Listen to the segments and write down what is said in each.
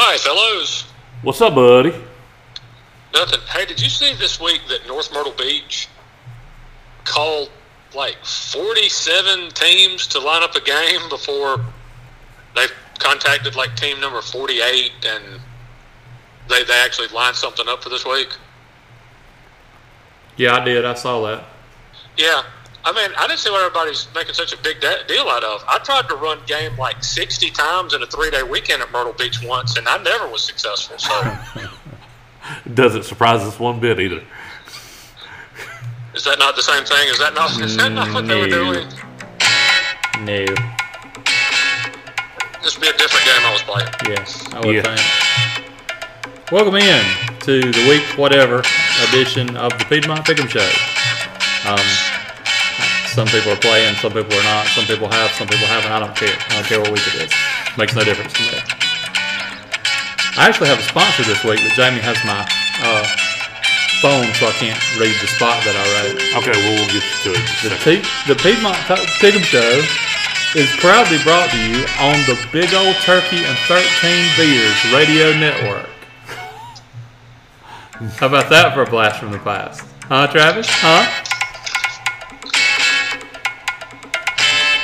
Hi, fellows. What's up, buddy? Nothing. Hey, did you see this week that North Myrtle Beach called like 47 teams to line up a game before they contacted like team number 48 and they, they actually lined something up for this week? Yeah, I did. I saw that. Yeah. I mean, I didn't see what everybody's making such a big de- deal out of. I tried to run game like 60 times in a three day weekend at Myrtle Beach once, and I never was successful. So, Doesn't surprise us one bit either. is that not the same thing? Is that not, is that not what they were doing? No. This would be a different game I was playing. Yes, I would Yeah. think. Welcome in to the week whatever edition of the Piedmont Pick'em Show. Um, some people are playing, some people are not. Some people have, some people haven't. I don't care. I don't care what week it is. Makes no difference to me. I actually have a sponsor this week, but Jamie has my uh, phone, so I can't read the spot that I wrote. Okay, well, we'll get you to it. The, T- the Piedmont Pick'em Show is proudly brought to you on the Big Old Turkey and 13 Beers Radio Network. How about that for a blast from the past? Huh, Travis? Huh?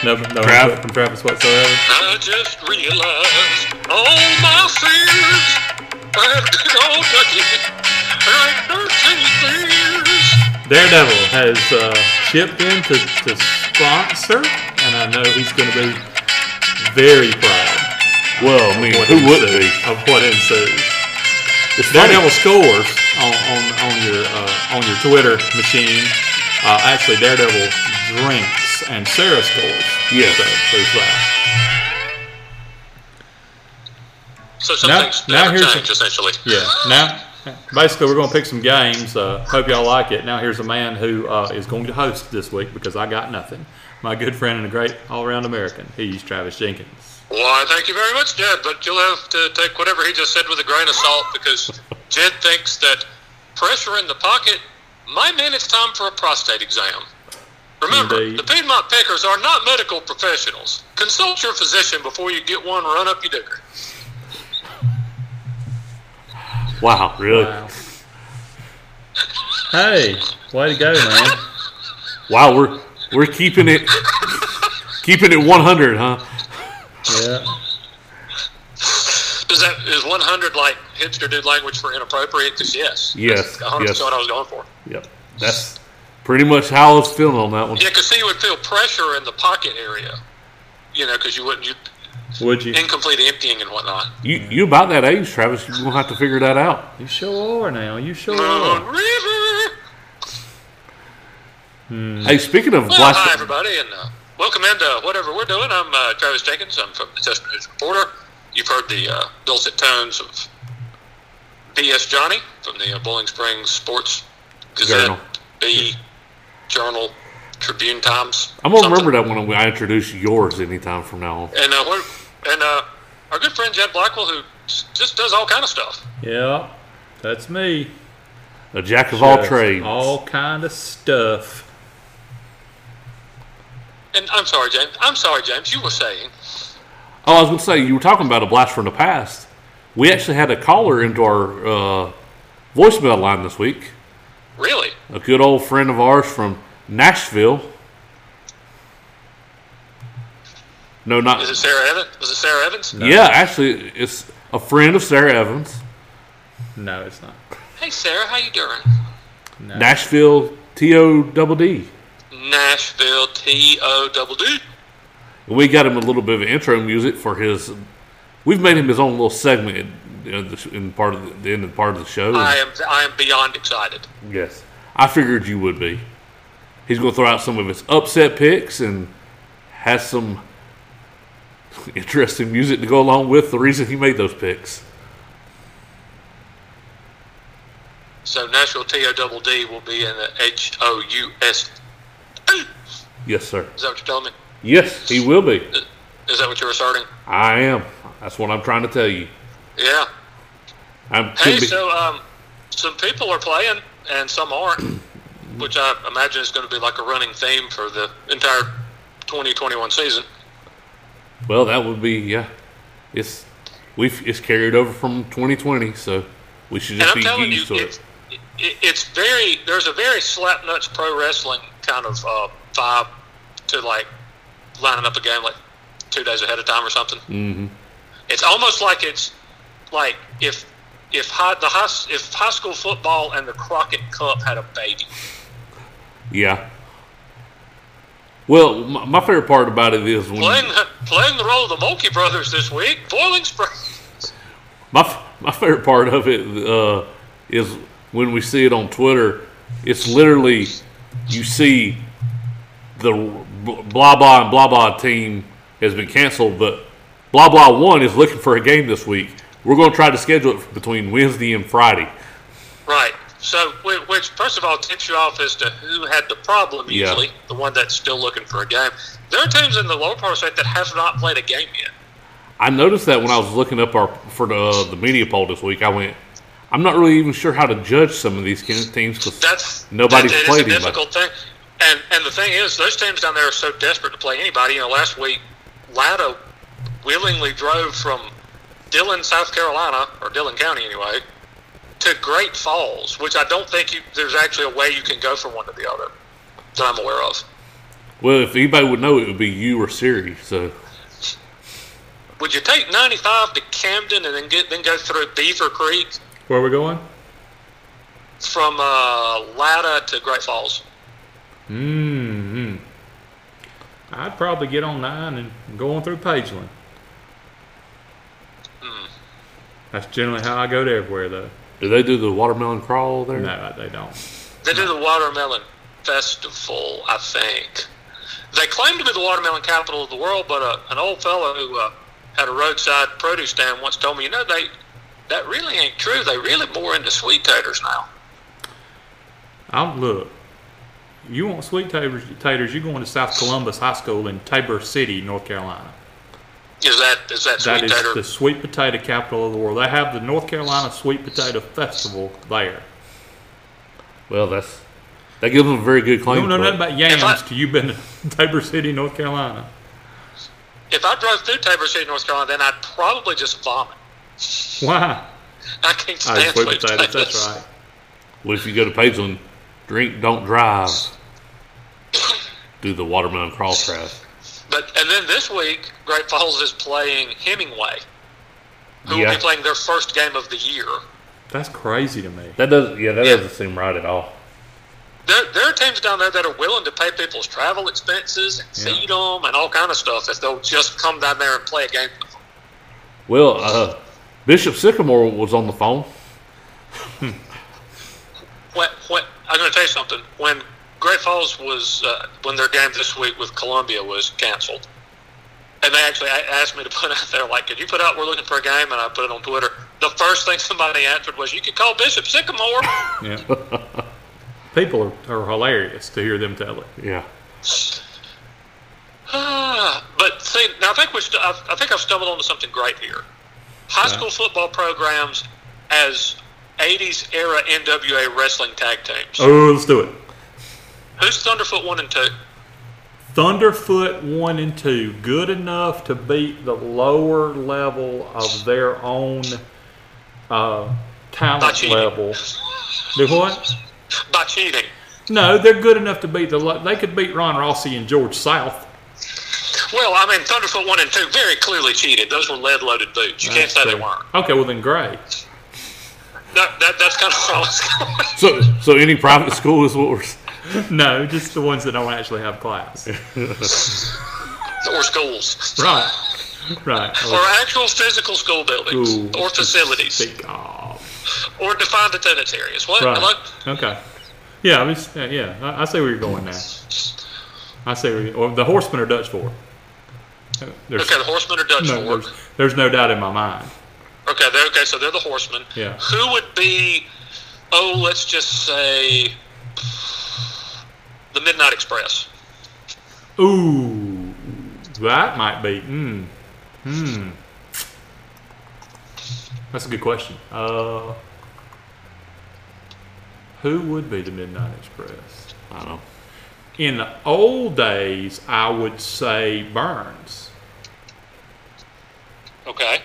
No, no Trav? input from Travis whatsoever. I just realized all my fears. I had to go touch it. Like 13 years. Daredevil has uh, chipped in to, to sponsor, and I know he's going to be very proud Well, I mean, who wouldn't be? of what ensues. It's. Daredevil scores on, on, on your uh, on your Twitter machine. Uh, actually, Daredevil drinks and Sarah scores. Yes. So there's that. So some Now- things now never here's change, essentially. Yeah. Now, basically, we're going to pick some games. Uh, hope y'all like it. Now, here's a man who uh, is going to host this week because I got nothing. My good friend and a great all-around American. He's Travis Jenkins. Why, thank you very much, Jed. But you'll have to take whatever he just said with a grain of salt because Jed thinks that pressure in the pocket might mean it's time for a prostate exam. Remember, Indeed. the Piedmont Pickers are not medical professionals. Consult your physician before you get one run up your dicker. Wow, really? Wow. Hey, way to go, man. Wow, we're we're keeping it keeping it 100, huh? Yeah. Is that is 100 like hipster dude language for inappropriate? Because yes, Yes, that's 100 yes. what I was going for. Yep. That's pretty much how I was feeling on that one. Yeah, because see, you would feel pressure in the pocket area. You know, because you wouldn't you Would you? incomplete emptying and whatnot. You you about that age, Travis? You're gonna have to figure that out. You sure are now. You sure Moon are. River. Hey, speaking of Well, blast, hi everybody, and uh, welcome into whatever we're doing. I'm uh, Travis Jenkins. I'm from the Test News Reporter. You've heard the uh, dulcet tones of BS Johnny from the uh, Boiling Springs Sports Gazette, Journal. B Journal, Tribune Times. I'm gonna something. remember that when I introduce yours anytime from now on. And uh, we're, and uh, our good friend Jed Blackwell, who just does all kind of stuff. Yeah, that's me. A jack of all Just trades. All kind of stuff. And I'm sorry, James. I'm sorry, James. You were saying. Oh, I was gonna say you were talking about a blast from the past. We actually had a caller into our uh, voicemail line this week. Really? A good old friend of ours from Nashville. No, not Is it Sarah Evans? Is it Sarah Evans? yeah. Actually, it's a friend of Sarah Evans. No, it's not. Hey, Sarah, how you doing? No. Nashville T O double D. Nashville T O double D. And we got him a little bit of intro music for his. We've made him his own little segment in, in, the, in part of the, the end of part of the show. I am I am beyond excited. Yes, I figured you would be. He's going to throw out some of his upset picks and has some interesting music to go along with the reason he made those picks. So Nashville T O double D will be in the H O U S. Yes, sir. Is that what you're telling me? Yes, he will be. Is that what you're asserting? I am. That's what I'm trying to tell you. Yeah. I'm Hey, be- so um, some people are playing and some aren't, which I imagine is going to be like a running theme for the entire 2021 season. well, that would be yeah. It's we've it's carried over from 2020, so we should just I'm be telling you, used to it's, it. it, it's very there's a very slap nuts pro wrestling kind of uh, vibe to like lining up a game like two days ahead of time or something. hmm It's almost like it's like if if high, the high if high school football and the Crockett Cup had a baby. Yeah. Well, my, my favorite part about it is when Playing playing the role of the Mulkey brothers this week, Boiling Springs. my my favorite part of it uh, is when we see it on Twitter. It's literally you see the blah blah and blah blah team has been canceled, but blah blah one is looking for a game this week. We're going to try to schedule it between Wednesday and Friday. Right. So, which first of all tips you off as to who had the problem. Yeah. Usually, the one that's still looking for a game. There are teams in the lower part of the state that have not played a game yet. I noticed that when I was looking up our for the uh, the media poll this week. I went, I'm not really even sure how to judge some of these teams because That's Nobody's that, is played a anybody. thing. And and the thing is, those teams down there are so desperate to play anybody. You know, last week, Latta willingly drove from Dillon, South Carolina, or Dillon County anyway, to Great Falls, which I don't think you, there's actually a way you can go from one to the other that I'm aware of. well, if anybody would know, it would be you or Siri. So Would you take 95 to Camden and then get then go through Beaver Creek Where are we going? from uh, Latta to Great Falls? Hmm. I'd probably get on nine and go on through Pageland. Hmm. That's generally how I go to everywhere, though. do they do the watermelon crawl there? No, they don't. They do the Watermelon Festival, I think. They claim to be the watermelon capital of the world, but uh, an old fellow who uh, had a roadside produce stand once told me, you know, they that really ain't true. They really more into sweet taters now. I'll look. You want sweet taters? Taters? You're going to South Columbus High School in Tabor City, North Carolina. Is that is that sweet That is tater? the sweet potato capital of the world. They have the North Carolina Sweet Potato Festival there. Well, that's that gives them a very good claim. You claim. don't know nothing about yams If I- till you've been to Tabor City, North Carolina. if I drove through Tabor City, North Carolina, then I'd probably just vomit. Why? I can't Oh, stand sweet potatoes. That's right. Well, if you go to Pageland, drink, don't drive. Do the watermelon crawl track. But and then this week, Great Falls is playing Hemingway, who will be playing their first game of the year. That's crazy to me. That does, yeah, that Yeah. doesn't seem right at all. There, there are teams down there that are willing to pay people's travel expenses and Yeah. feed them and all kind of stuff if they'll just come down there and play a game. Well, uh, Bishop Sycamore was on the phone. When, when, I'm going to tell you something. When Great Falls was, uh, when their game this week with Columbia was canceled, and they actually asked me to put out there, like, could you put out, we're looking for a game, and I put it on Twitter. The first thing somebody answered was, you could call Bishop Sycamore. Yeah. People are, are hilarious to hear them tell it. Yeah. Ah, but see, now I think we st- I, I think I've stumbled onto something great here. High Yeah. school football programs as 80s era NWA wrestling tag teams. Oh, let's do it. Who's Thunderfoot 1 and 2? Thunderfoot 1 and 2, good enough to beat the lower level of their own uh, talent cheating. level. Do what? By cheating. No, they're good enough to beat the. lo- They could beat Ron Rossi and George South. Well, I mean, Thunderfoot 1 and 2 very clearly cheated. Those were lead loaded boots. You can't say they weren't. Okay, well then great. That, that, that's kind of where I was going. So, so any private school is what we're. No, just the ones that don't actually have class. Or schools. Right, right. Or actual physical school buildings. Ooh. Or facilities. Speak of. Or defined attendance areas. What? Right. Hello? Okay. Yeah, I was, yeah. I, I see where you're going now. I see where you, or the horsemen are Dutch for. There's, Okay, the horsemen are Dutch no, Fork. there's, there's no doubt in my mind. Okay, they're okay. So they're the horsemen. Yeah. Who would be? Oh, let's just say the Midnight Express. Ooh, that might be. Hmm. Hmm. That's a good question. Uh, who would be the Midnight Express? I don't know. In the old days, I would say Byrnes. Okay.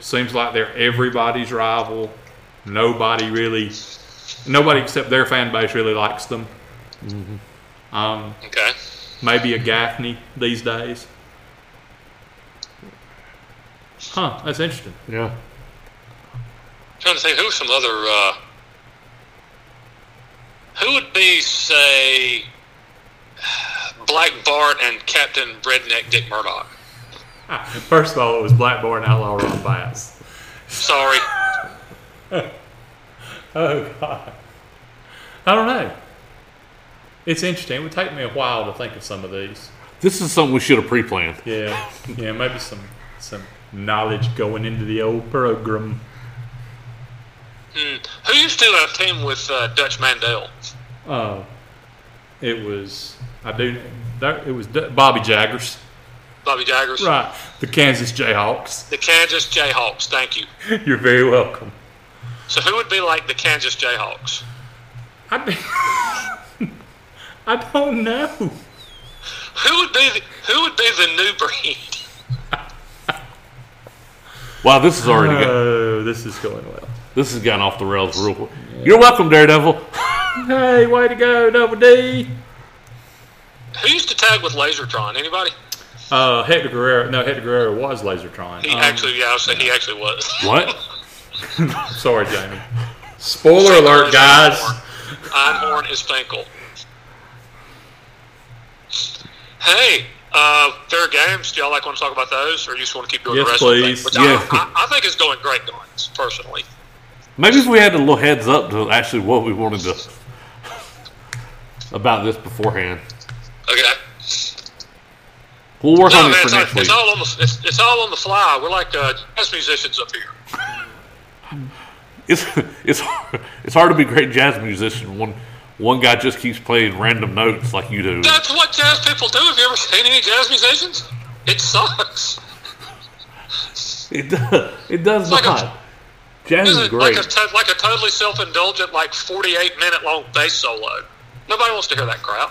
Seems like they're everybody's rival. Nobody really, nobody except their fan base really likes them. Um, Okay. maybe a Gaffney these days. Huh, that's interesting. Yeah. I'm trying to think who's some other. Uh, who would be, say, Black Bart and Captain Redneck Dick Murdoch? First of all, it was Black Bart and Outlaw Ron Bass. Sorry. Oh, God. I don't know. It's interesting. It would take me a while to think of some of these. This is something we should have pre-planned. Yeah, yeah, maybe some some knowledge going into the old program. Hmm. Who used to have a team with uh, Dutch Mantel? Uh, it was I do it was Bobby Jaggers, Bobby Jaggers? right? The Kansas Jayhawks. The Kansas Jayhawks. Thank you. You're very welcome. So who would be like the Kansas Jayhawks? I d- I don't know. Who would be the, who would be the new breed? Wow, this is already got, Oh, this is going well. this has gotten off the rails real quick. You're welcome, Daredevil. Hey, way to go, Double D. Who used to tag with Lazertron? Anybody? Uh, Hector Guerrero. No, Hector Guerrero was Lazertron. He Um, actually, yeah, I would say he actually was. What? Sorry, Jamie. Spoiler alert, guys. Einhorn is Finkel. Hey, uh, fair games. Do y'all like want to talk about those, or you just want to keep doing Yes, the rest please. of the thing? Which Yeah. I, I, I think is going great guys, personally. Maybe if we had a little heads up to actually what we wanted to about this beforehand. Okay. We'll work No, on it for it's, next like, it's week. all on the it's, it's all on the fly. We're like uh, jazz musicians up here. It's it's hard, it's hard to be a great jazz musician when one guy just keeps playing random notes like you do. That's what jazz people do. Have you ever seen any jazz musicians? It sucks. It does. It does like a- not. Jazz is Like great. a, to- like a totally self-indulgent, like 48 minute long bass solo. Nobody wants to hear that crap.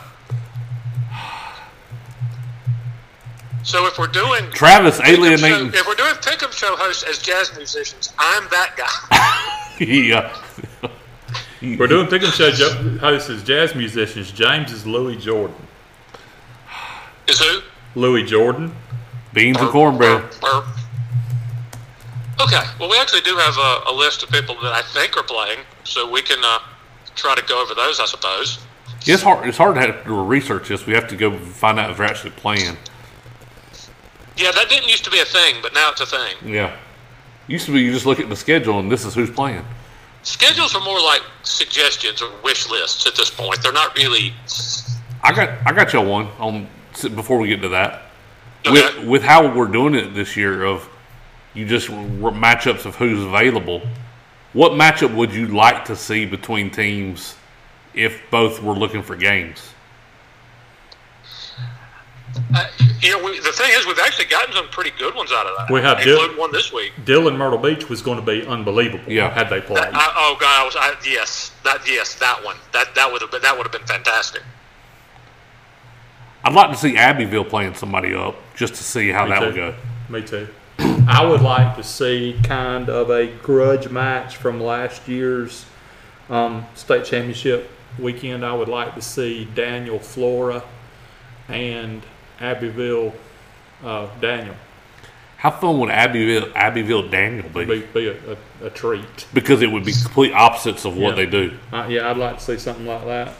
So if we're doing Travis alienating. show, if we're doing pick'em show hosts as jazz musicians, I'm that guy. yeah. We're doing Pick'em Show jo- hosts as jazz musicians. James is Louis Jordan. Is who? Louis Jordan. beans and cornbread. Burp, burp. Okay, well, we actually do have a, a list of people that I think are playing, so we can uh, try to go over those, I suppose. It's hard. It's hard to have to research this. We have to go find out if they're actually playing. Yeah, that didn't used to be a thing, but now it's a thing. Yeah. Used to be you just look at the schedule and this is who's playing. Schedules are more like suggestions or wish lists at this point. They're not really. I got I got y'all one on before we get to that. Okay. With with how we're doing it this year of you just matchups of who's available. What matchup would you like to see between teams if both were looking for games? Uh, you know, we, the thing is, we've actually gotten some pretty good ones out of that. We have, including Dil- one this week. Dillon Myrtle Beach was going to be unbelievable. Yeah. Had they played. I, oh God, I was I, yes, that yes, that one. That that would have been that would have been fantastic. I'd like to see Abbeville playing somebody up just to see how Me that too. would go. Me too. I would like to see kind of a grudge match from last year's um, state championship weekend. I would like to see Daniel Flora and Abbeville uh, Daniel. How fun would Abbeville Abbeville Daniel be? Be, be a, a, a treat. Because it would be complete opposites of what Yeah. they do. Uh, yeah, I'd like to see something like that.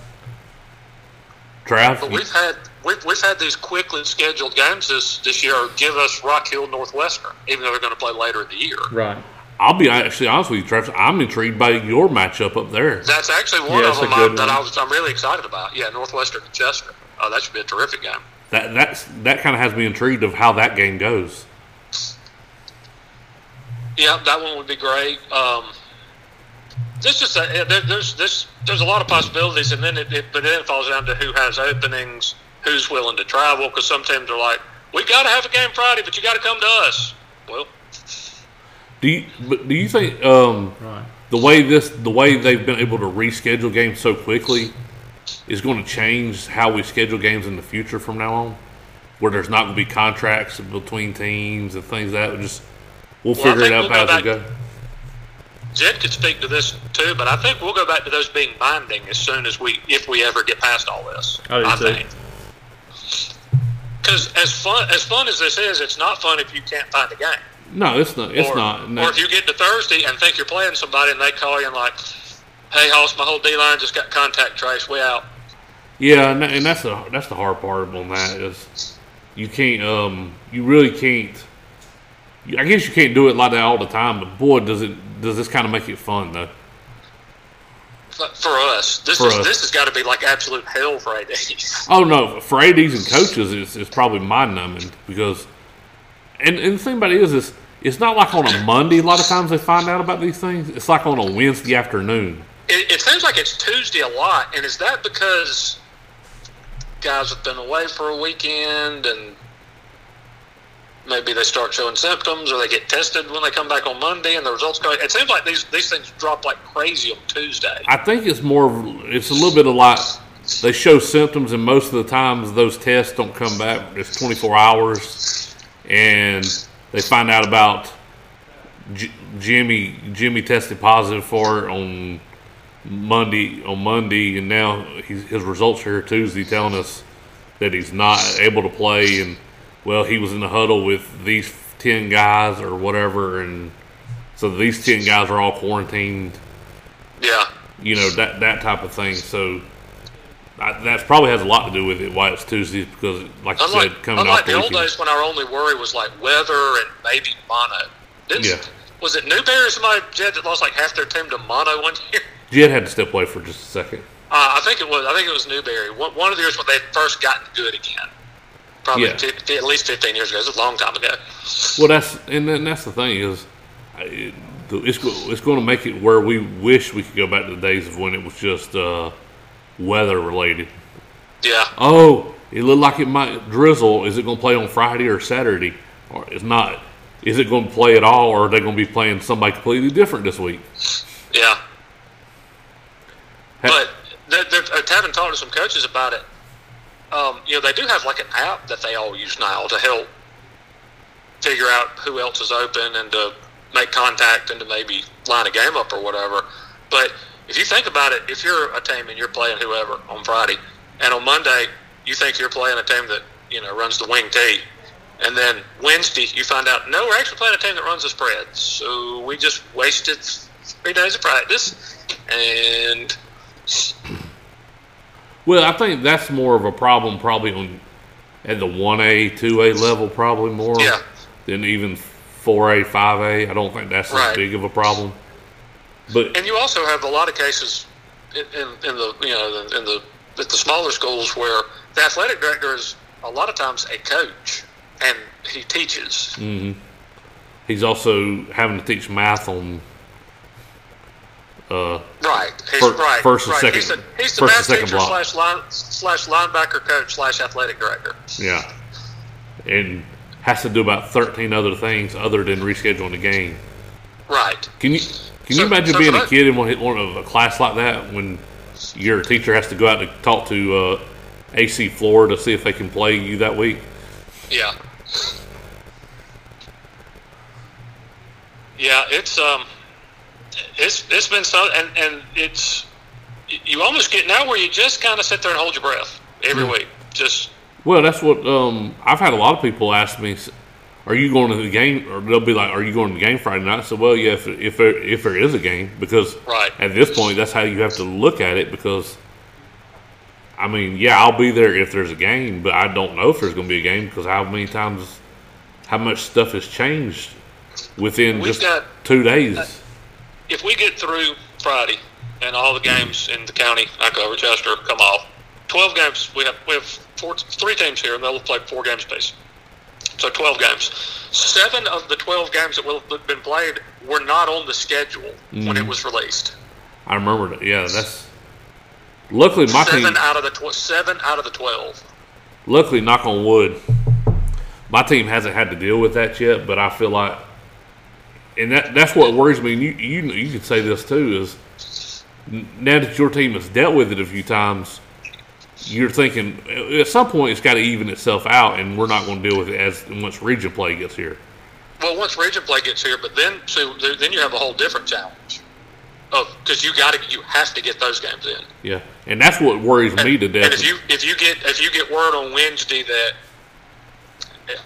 Trav, But we've had we've, we've had these quickly scheduled games this this year. Give us Rock Hill Northwestern, even though they're going to play later in the year. Right. I'll be actually honest with you, Travis. I'm intrigued by your matchup up there. That's actually one Yeah, of them I, good that. I was I'm really excited about. Yeah, Northwestern and Chester. Oh, that should be a terrific game. That that's that kind of has me intrigued of how that game goes. Yeah, that one would be great. Um, this just uh, there, there's this there's a lot of possibilities, and then it, it but then it falls down to who has openings, who's willing to travel. Because some teams are like, we got to have a game Friday, but you got to come to us. Well, Do you but do you think um, Right. the way this the way they've been able to reschedule games so quickly is going to change how we schedule games in the future from now on? Where there's not going to be contracts between teams and things like that would just we'll Well, figure it out we'll go as we go. Jed could speak to this too, but I think we'll go back to those being binding as soon as we, if we ever get past all this. I do too. think. Because as fun as fun as this is, it's not fun if you can't find a game. No, it's not. It's or, not. No. Or if you get to Thursday and think you're playing somebody and they call you and like, "Hey, Hoss, my whole D line just got contact trace. We out." Yeah, and, that's the that's the hard part on that is you can't um you really can't. I guess you can't do it like that all the time, but boy, does it does this kind of make it fun though. For us, this For is us. this has got to be like absolute hell for ADs. Oh no, for ads and coaches, it's, it's probably mind numbing because, and and the thing about it is, is it's not like on a Monday. A lot of times they find out about these things. It's like on a Wednesday afternoon. It, it seems like it's Tuesday a lot, and is that because guys have been away for a weekend and maybe they start showing symptoms or they get tested when they come back on Monday and the results go? It seems like these these things drop like crazy on Tuesday. I think it's more. It's a little bit of like they show symptoms, and most of the times those tests don't come back. It's 24 hours, and they find out about J- Jimmy. Jimmy tested positive for it on Monday. On Monday, and now he's, his results are here Tuesday, telling us that he's not able to play. And well, he was in the huddle with these 10 guys or whatever, and so these 10 guys are all quarantined yeah. you know that that type of thing. So I, that probably has a lot to do with it why it's Tuesday because, like you said, coming unlike off the the old days when our only worry was like weather and maybe mono. Didn't, Yeah. Was it Newberry or somebody that lost like half their team to mono one year? Jed had to step away for just a second. Uh, I think it was. I think it was Newberry. One, one of the years when they first gotten good again. Probably Yeah. at least fifteen years ago. It's a long time ago. Well, that's and then that's the thing is, I- it, it's it's going to make it where we wish we could go back to the days of when it was just uh, weather related. Yeah. Oh, it looked like it might drizzle. Is it going to play on Friday or Saturday? Or it's not. Is it going to play at all, or are they going to be playing somebody completely different this week? Yeah. But they're, they're, having talked to some coaches about it, um, you know, they do have like an app that they all use now to help figure out who else is open and to make contact and to maybe line a game up or whatever. But if you think about it, if you're a team and you're playing whoever on Friday, and on Monday you think you're playing a team that you know runs the wing tee, and then Wednesday you find out no, we're actually playing a team that runs the spread. So we just wasted three days of practice, and Well, I think that's more of a problem probably on at the one A, two A level, probably more Yeah. than even four A, five A. I don't think that's Right. as big of a problem. But And you also have a lot of cases in, in, in the you know in the at the smaller schools where the athletic director is a lot of times a coach and he teaches. Mm-hmm. he's also having to teach math on. Uh, Right. He's Fir- right. first and right. second- He's the, he's the first and math second teacher block. slash line slash linebacker coach slash athletic director. yeah, and has to do about thirteen other things other than rescheduling the game. Right. Can you can you imagine so being a kid in one, one of a class like that when your teacher has to go out to talk to uh, AC Flora to see if they can play you that week? Yeah. Yeah, it's um, it's it's been so, and and it's you almost get now where you just kind of sit there and hold your breath every week. Just Well, that's what um, I've had a lot of people ask me. Are you going to the game? Or they'll be like, "Are you going to the game Friday night?" I said, "Well, yeah, if if there, if there is a game, because Right. at this point, that's how you have to look at it. Because I mean, yeah, I'll be there if there's a game, but I don't know if there's going to be a game because how many times, how much stuff has changed within We've just got- two days. If we get through Friday and all the games in the county I cover, uh, Chester, come off, twelve games. We have we have four, three teams here, and they'll play four games apiece. So twelve games. Seven of the twelve games that will have been played were not on the schedule when it mm-hmm. was released. I remember that. Yeah, that's. Luckily, my team. Seven out of the tw- seven out of the twelve. luckily, knock on wood, my team hasn't had to deal with that yet. But I feel like, and that that's what worries me. And you you you could say this too is now that your team has dealt with it a few times, you're thinking at some point it's got to even itself out, and we're not going to deal with it as once region play gets here. well, once region play gets here, but then so then you have a whole different challenge of because you got to you have to get those games in. Yeah, and that's what worries me to death. And if you if you get if you get word on Wednesday that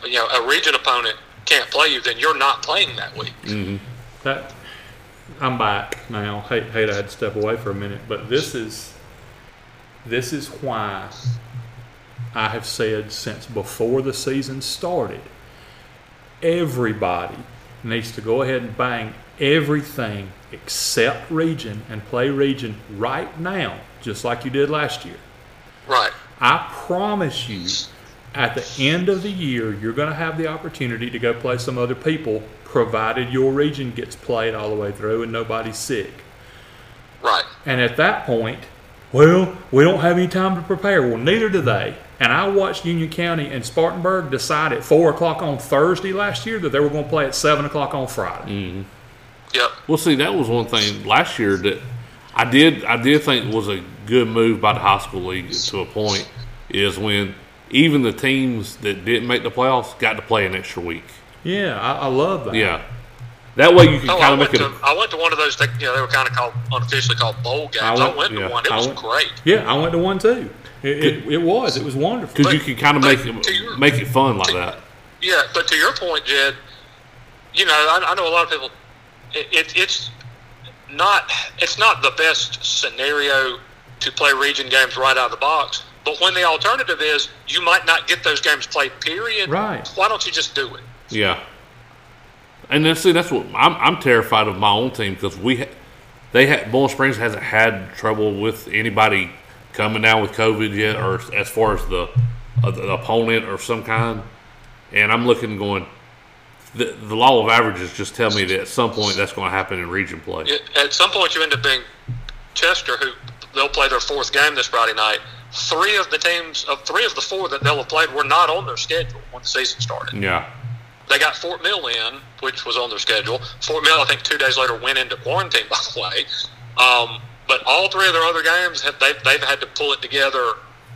you know a region opponent can't play you, then you're not playing that week. Mm-hmm. That I'm back now. Hate, hate I had to step away for a minute, but this is this is why I have said since before the season started, everybody needs to go ahead and bang everything except region and play region right now, just like you did last year. Right. I promise you, at the end of the year, you're going to have the opportunity to go play some other people, provided your region gets played all the way through and nobody's sick. Right. And at that point, well, we don't have any time to prepare. Well, neither do they. And I watched Union County and Spartanburg decide at 4 o'clock on Thursday last year that they were going to play at 7 o'clock on Friday. Mm-hmm. Yep. Well, see, that was one thing last year that I did I did think was a good move by the high school league to a point is when even the teams that didn't make the playoffs got to play an extra week. Yeah, I, I love that. Yeah, that way you can Oh, kind of make it. to I went to one of those. They, you know, they were kind of called unofficially called bowl games. I went- went, yeah, to one. It I was went- great. Yeah, I went to one too. It, it, it was. It was wonderful. because you but- can kind of make it your- make it fun like that. Yeah, but to your point, Jed, you know, I, I know a lot of people. It, it, it's not it's not the best scenario to play region games right out of the box. But when the alternative is you might not get those games played, period. Right. Why don't you just do it? Yeah, and then see that's what I'm I'm terrified of my own team because we ha- they had Boiling Springs hasn't had trouble with anybody coming down with COVID yet, or as far as the, uh, the opponent or some kind. And I'm looking going. The, the law of averages just tell me that at some point that's going to happen in region play. At some point, you end up being Chester, who they'll play their fourth game this Friday night. Three of the teams, of three of the four that they'll have played, were not on their schedule when the season started. Yeah, They got Fort Mill in, which was on their schedule. Fort Mill, I think, two days later went into quarantine. By the way, um, but all three of their other games, have, they, they've had to pull it together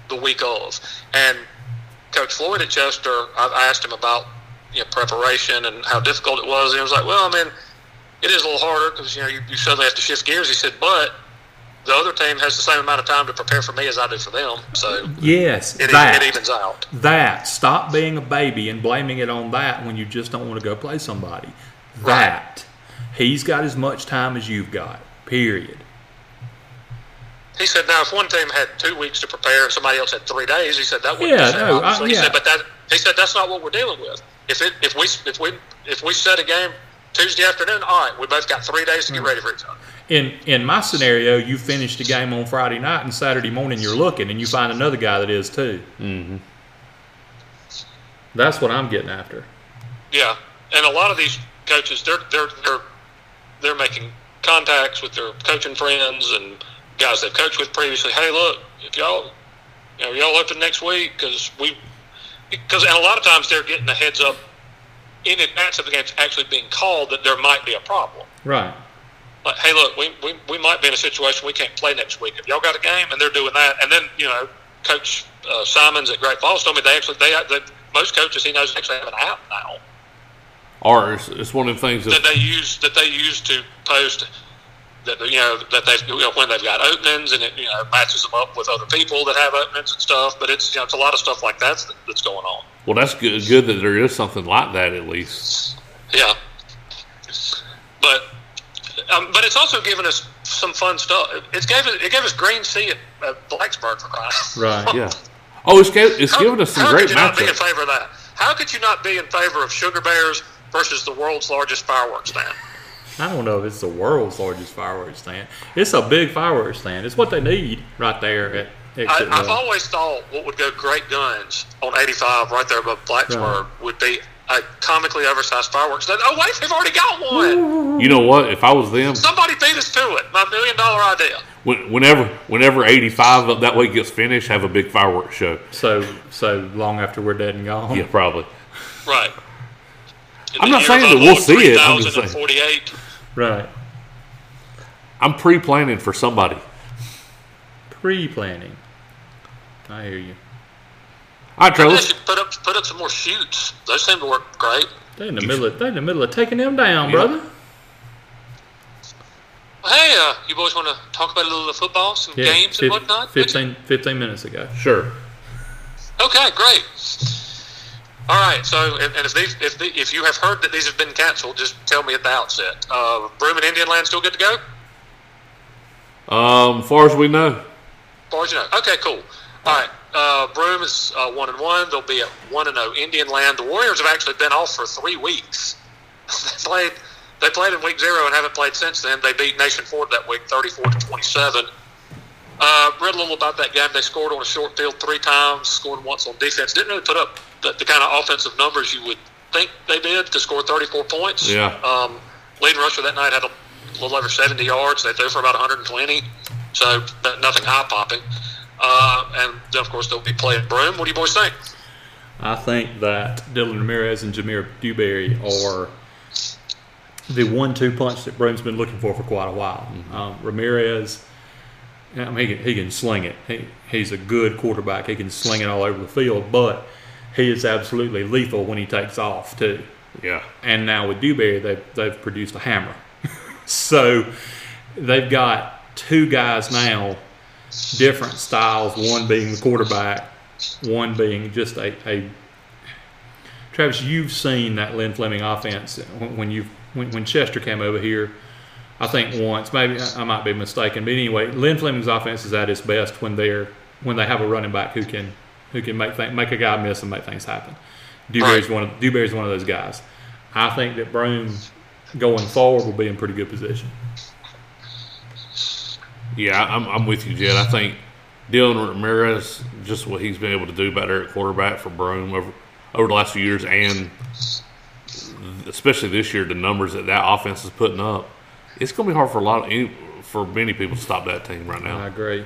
the week of. And Coach Floyd at Chester, I, I asked him about you know, preparation and how difficult it was. And he was like, "Well, I mean, it is a little harder because you know you, you suddenly have to shift gears." He said, "But the other team has the same amount of time to prepare for me as I do for them, so Yes, it, that. it evens out." That. Stop being a baby and blaming it on that when you just don't want to go play somebody. Right. That. He's got as much time as you've got. Period. He said, "Now, if one team had two weeks to prepare and somebody else had three days, he said that wouldn't Yeah, be no, I- obviously." He yeah. said, "But that," he said, "that's not what we're dealing with. If it, if we, if we, if we set a game Tuesday afternoon, all right, we both got three days to Mm. get ready for each other." In in my scenario, you finish the game on Friday night and Saturday morning you're looking and you find another guy that is too. Mm-hmm. That's what I'm getting after. Yeah, and a lot of these coaches, they're they're they're they're making contacts with their coaching friends and guys they've coached with previously. Hey, look, if y'all, you know, y'all open next week because we, because and a lot of times they're getting a heads up in advance of the games actually being called that there might be a problem. Right. Like, hey, look, we, we, we might be in a situation we can't play next week. If y'all got a game, and they're doing that, and then you know, Coach uh, Simons at Great Falls told me they actually they, they most coaches he knows actually have an app now or it's, it's one of the things that that they use that they use to post that you know that they you know, when they've got openings and it you know matches them up with other people that have openings and stuff. But it's you know it's a lot of stuff like that that's, that's going on. well that's good good that there is something like that at least. Yeah, but um, but it's also given us some fun stuff. It's gave it, it gave us Green Sea at, at Blacksburg for crying. Right. Yeah. Oh, it's gave, it's How- given us some how great could you not be in favor of that? How could you not be in favor of Sugar Bears versus the world's largest fireworks stand? I don't know if it's the world's largest fireworks stand. It's a big fireworks stand. It's what they need right there at I, I've always thought what would go great guns on 85 right there above Blacksburg would be a comically oversized fireworks. stand. Oh, wait, they've already got one. You know what? If I was them, Somebody beat us to it. My million dollar idea. when, whenever whenever eighty five up that way gets finished, have a big fireworks show. So so long after we're dead and gone. Yeah, probably. Right. In I'm not saying that we'll see it, I'm just saying. 3048. Right. I'm pre planning for somebody. Pre planning. I hear you. All right, Trey. They Let's, should put up, put up some more shoots. Those seem to work great. They in the middle of they in the middle of taking them down, Yeah. brother. Well, hey, uh, you boys want to talk about a little of the football, some Yeah, games fif- and whatnot? 15, 15 minutes ago. Sure. Okay, great. All right. So, and, and if these, if the, if you have heard that these have been canceled, just tell me at the outset. Uh, Broome and Indian Land still good to go? Um, far as we know, As far as you know. Okay, cool. All right. Uh, Broome is uh, one and one. They'll be at one and zero. Indian Land. The Warriors have actually been off for three weeks. they played. They played in week zero and haven't played since then. They beat Nation Ford that week, thirty-four to twenty-seven. Uh, read a little about that game. They scored on a short field three times, scored once on defense. Didn't really put up the, the kind of offensive numbers you would think they did to score 34 points. Yeah. Um, leading rusher that night had a little over 70 yards. They threw for about 120, so nothing eye popping. Uh, and then, of course, they'll be playing Broome. What do you boys think? I think that Dylan Ramirez and Jameer Dewberry are the one-two punch that Broome's been looking for for quite a while. Um, Ramirez, I mean, he can, he can sling it. He, he's a good quarterback. He can sling it all over the field, but he is absolutely lethal when he takes off too. yeah. And now with Dewberry, they've, they've produced a hammer. so they've got two guys now, different styles, one being the quarterback, one being just a, a Travis, you've seen that Lynn Fleming offense when you when, when Chester came over here. I think once, maybe I might be mistaken, but anyway, Lynn Fleming's offense is at its best when they're when they have a running back who can who can make th- make a guy miss and make things happen. Dewberry's one of Dewberry's one of those guys. I think that Broome going forward will be in pretty good position. Yeah, I'm, I'm with you, Jed. I think Dylan Ramirez, just what he's been able to do better at quarterback for Broome over over the last few years, and especially this year, the numbers that that offense is putting up, it's going to be hard for a lot of for many people to stop that team right now. I agree.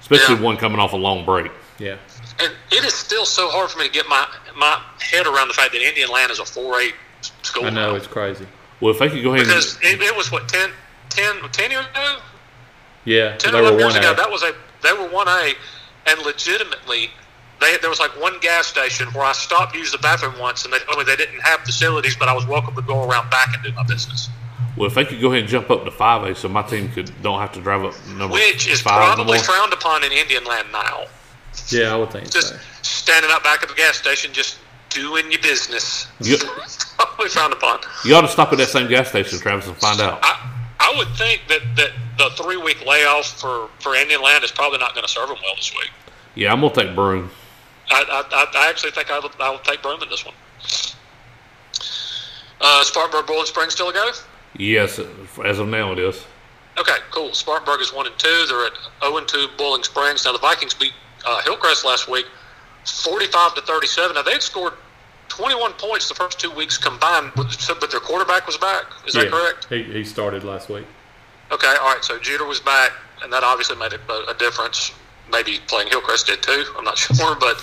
especially Yeah. one coming off a long break. Yeah. And it is still so hard for me to get my my head around the fact that Indian Land is a 4A school. I know now. it's crazy. Well, if they could go ahead because and it, it was what 10, 10, 10 years ago, Yeah, 10 they or were 11 years one ago. A. That was a they were one A, and legitimately. They, there was like one gas station where I stopped to use the bathroom once, and they told me they didn't have facilities, but I was welcome to go around back and do my business. well, if they could go ahead and jump up to five A, so my team could don't have to drive up number Which is five probably more. frowned upon in Indian Land now. Yeah, I would think Just so. standing out back at the gas station, just doing your business. You, probably frowned upon. you ought to stop at that same gas station, Travis, and find out. I, I would think that, that the three week layoff for, for Indian Land is probably not going to serve them well this week. Yeah, I'm gonna take Broome. I, I, I- I actually think I will, I will take Broome in this one. Uh, Spartanburg Boiling Springs still a go? Yes, as of now it is. Okay, cool. Spartanburg is one and two. They're at zero and two Boiling Springs. Now the Vikings beat uh, Hillcrest last week, forty-five to thirty-seven. Now they'd scored twenty-one points the first two weeks combined, but their quarterback was back. Is that yeah, correct? He, he started last week. Okay, all right. So Jeter was back, and that obviously made a, a difference. Maybe playing Hillcrest did too. I'm not sure, but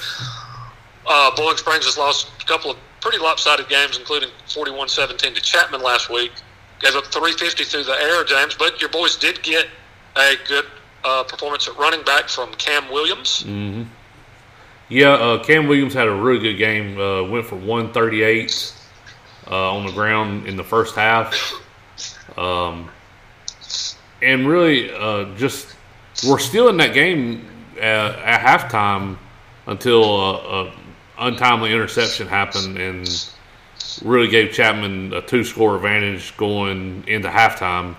uh, Boiling Springs has lost a couple of pretty lopsided games, including 41-17 to Chapman last week. Gave up 350 through the air, James. But your boys did get a good uh, performance at running back from Cam Williams. Yeah, uh, Cam Williams had a really good game. Uh, went for 138 uh, on the ground in the first half. Um, and really, uh, just we're still in that game at, at halftime until uh, a untimely interception happened and really gave Chapman a two-score advantage going into halftime,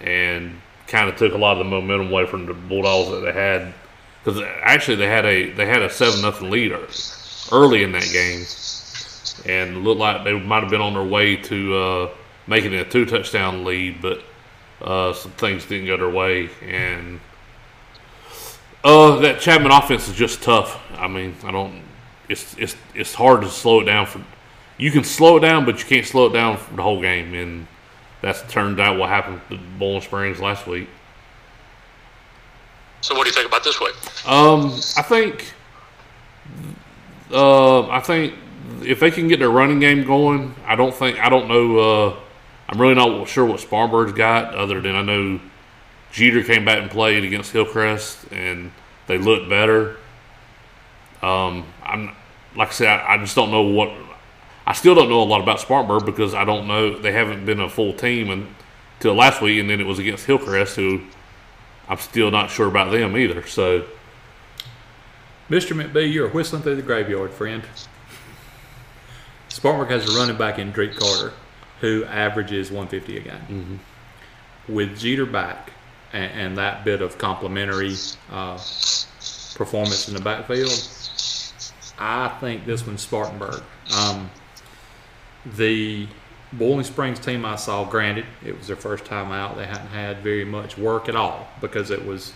and kind of took a lot of the momentum away from the Bulldogs that they had. Because actually they had a they had a seven nothing lead early in that game, and looked like they might have been on their way to uh, making it a two touchdown lead, but uh, some things didn't go their way, and uh, that Chapman offense is just tough. I mean, I don't. It's it's it's hard to slow it down for. You can slow it down, but you can't slow it down for the whole game, and that's turned out what happened to Boiling Springs last week. So what do you think about this week? Um, I think, uh, I think if they can get their running game going, I don't think I don't know. Uh, I'm really not sure what Spartanburg's got, other than I know Jeter came back and played against Hillcrest, and they looked better. Um, I'm like I said, I, I just don't know what. I still don't know a lot about Spartanburg because I don't know they haven't been a full team until last week, and then it was against Hillcrest, who I'm still not sure about them either. So Mr. McBee, you're whistling through the graveyard, friend. Spartanburg has a running back in Drake Carter who averages 150 a game. With Jeter back and, and that bit of complimentary uh, performance in the backfield, I think this one's Spartanburg. Um, the Boiling Springs team I saw, granted, it was their first time out. They hadn't had very much work at all because it was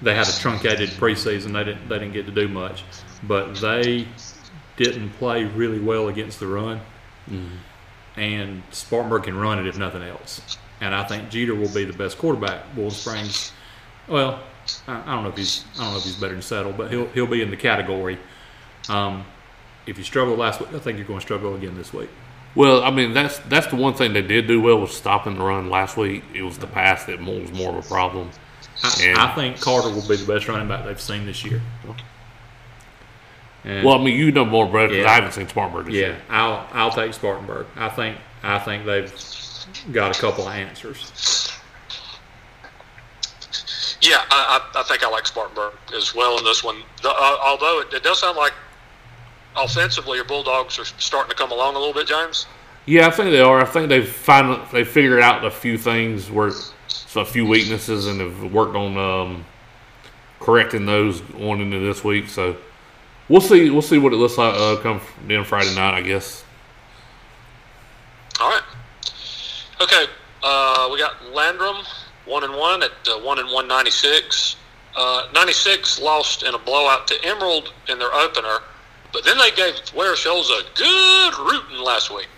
they had a truncated preseason. They didn't they didn't get to do much, but they didn't play really well against the run. And Spartanburg can run it if nothing else. And I think Jeter will be the best quarterback. Boiling Springs, well, I, I don't know if he's I don't know if he's better than Settle, but he'll he'll be in the category. Um, if you struggled last week, I think you're going to struggle again this week. Well, I mean that's that's the one thing they did do well was stopping the run last week. It was the pass that was more of a problem. I, I think Carter will be the best running back they've seen this year. And, Well, I mean you know more about it 'cause Yeah. I haven't seen Spartanburg this yeah, year. I'll I'll take Spartanburg. I think I think they've got a couple of answers. Yeah, I, I, I think I like Spartanburg as well in this one. The, uh, although it, it does sound like offensively your Bulldogs are starting to come along a little bit, James. Yeah, I think they are. I think they've finally they figured out a few things where so a few weaknesses and have worked on um, correcting those going into this week. So we'll see. We'll see what it looks like uh, come in Friday night. I guess. All right. Okay, uh, we got Landrum one and one at uh, one and one ninety six. Uh, ninety six lost in a blowout to Emerald in their opener, but then they gave Ware Shoals a good rooting last week,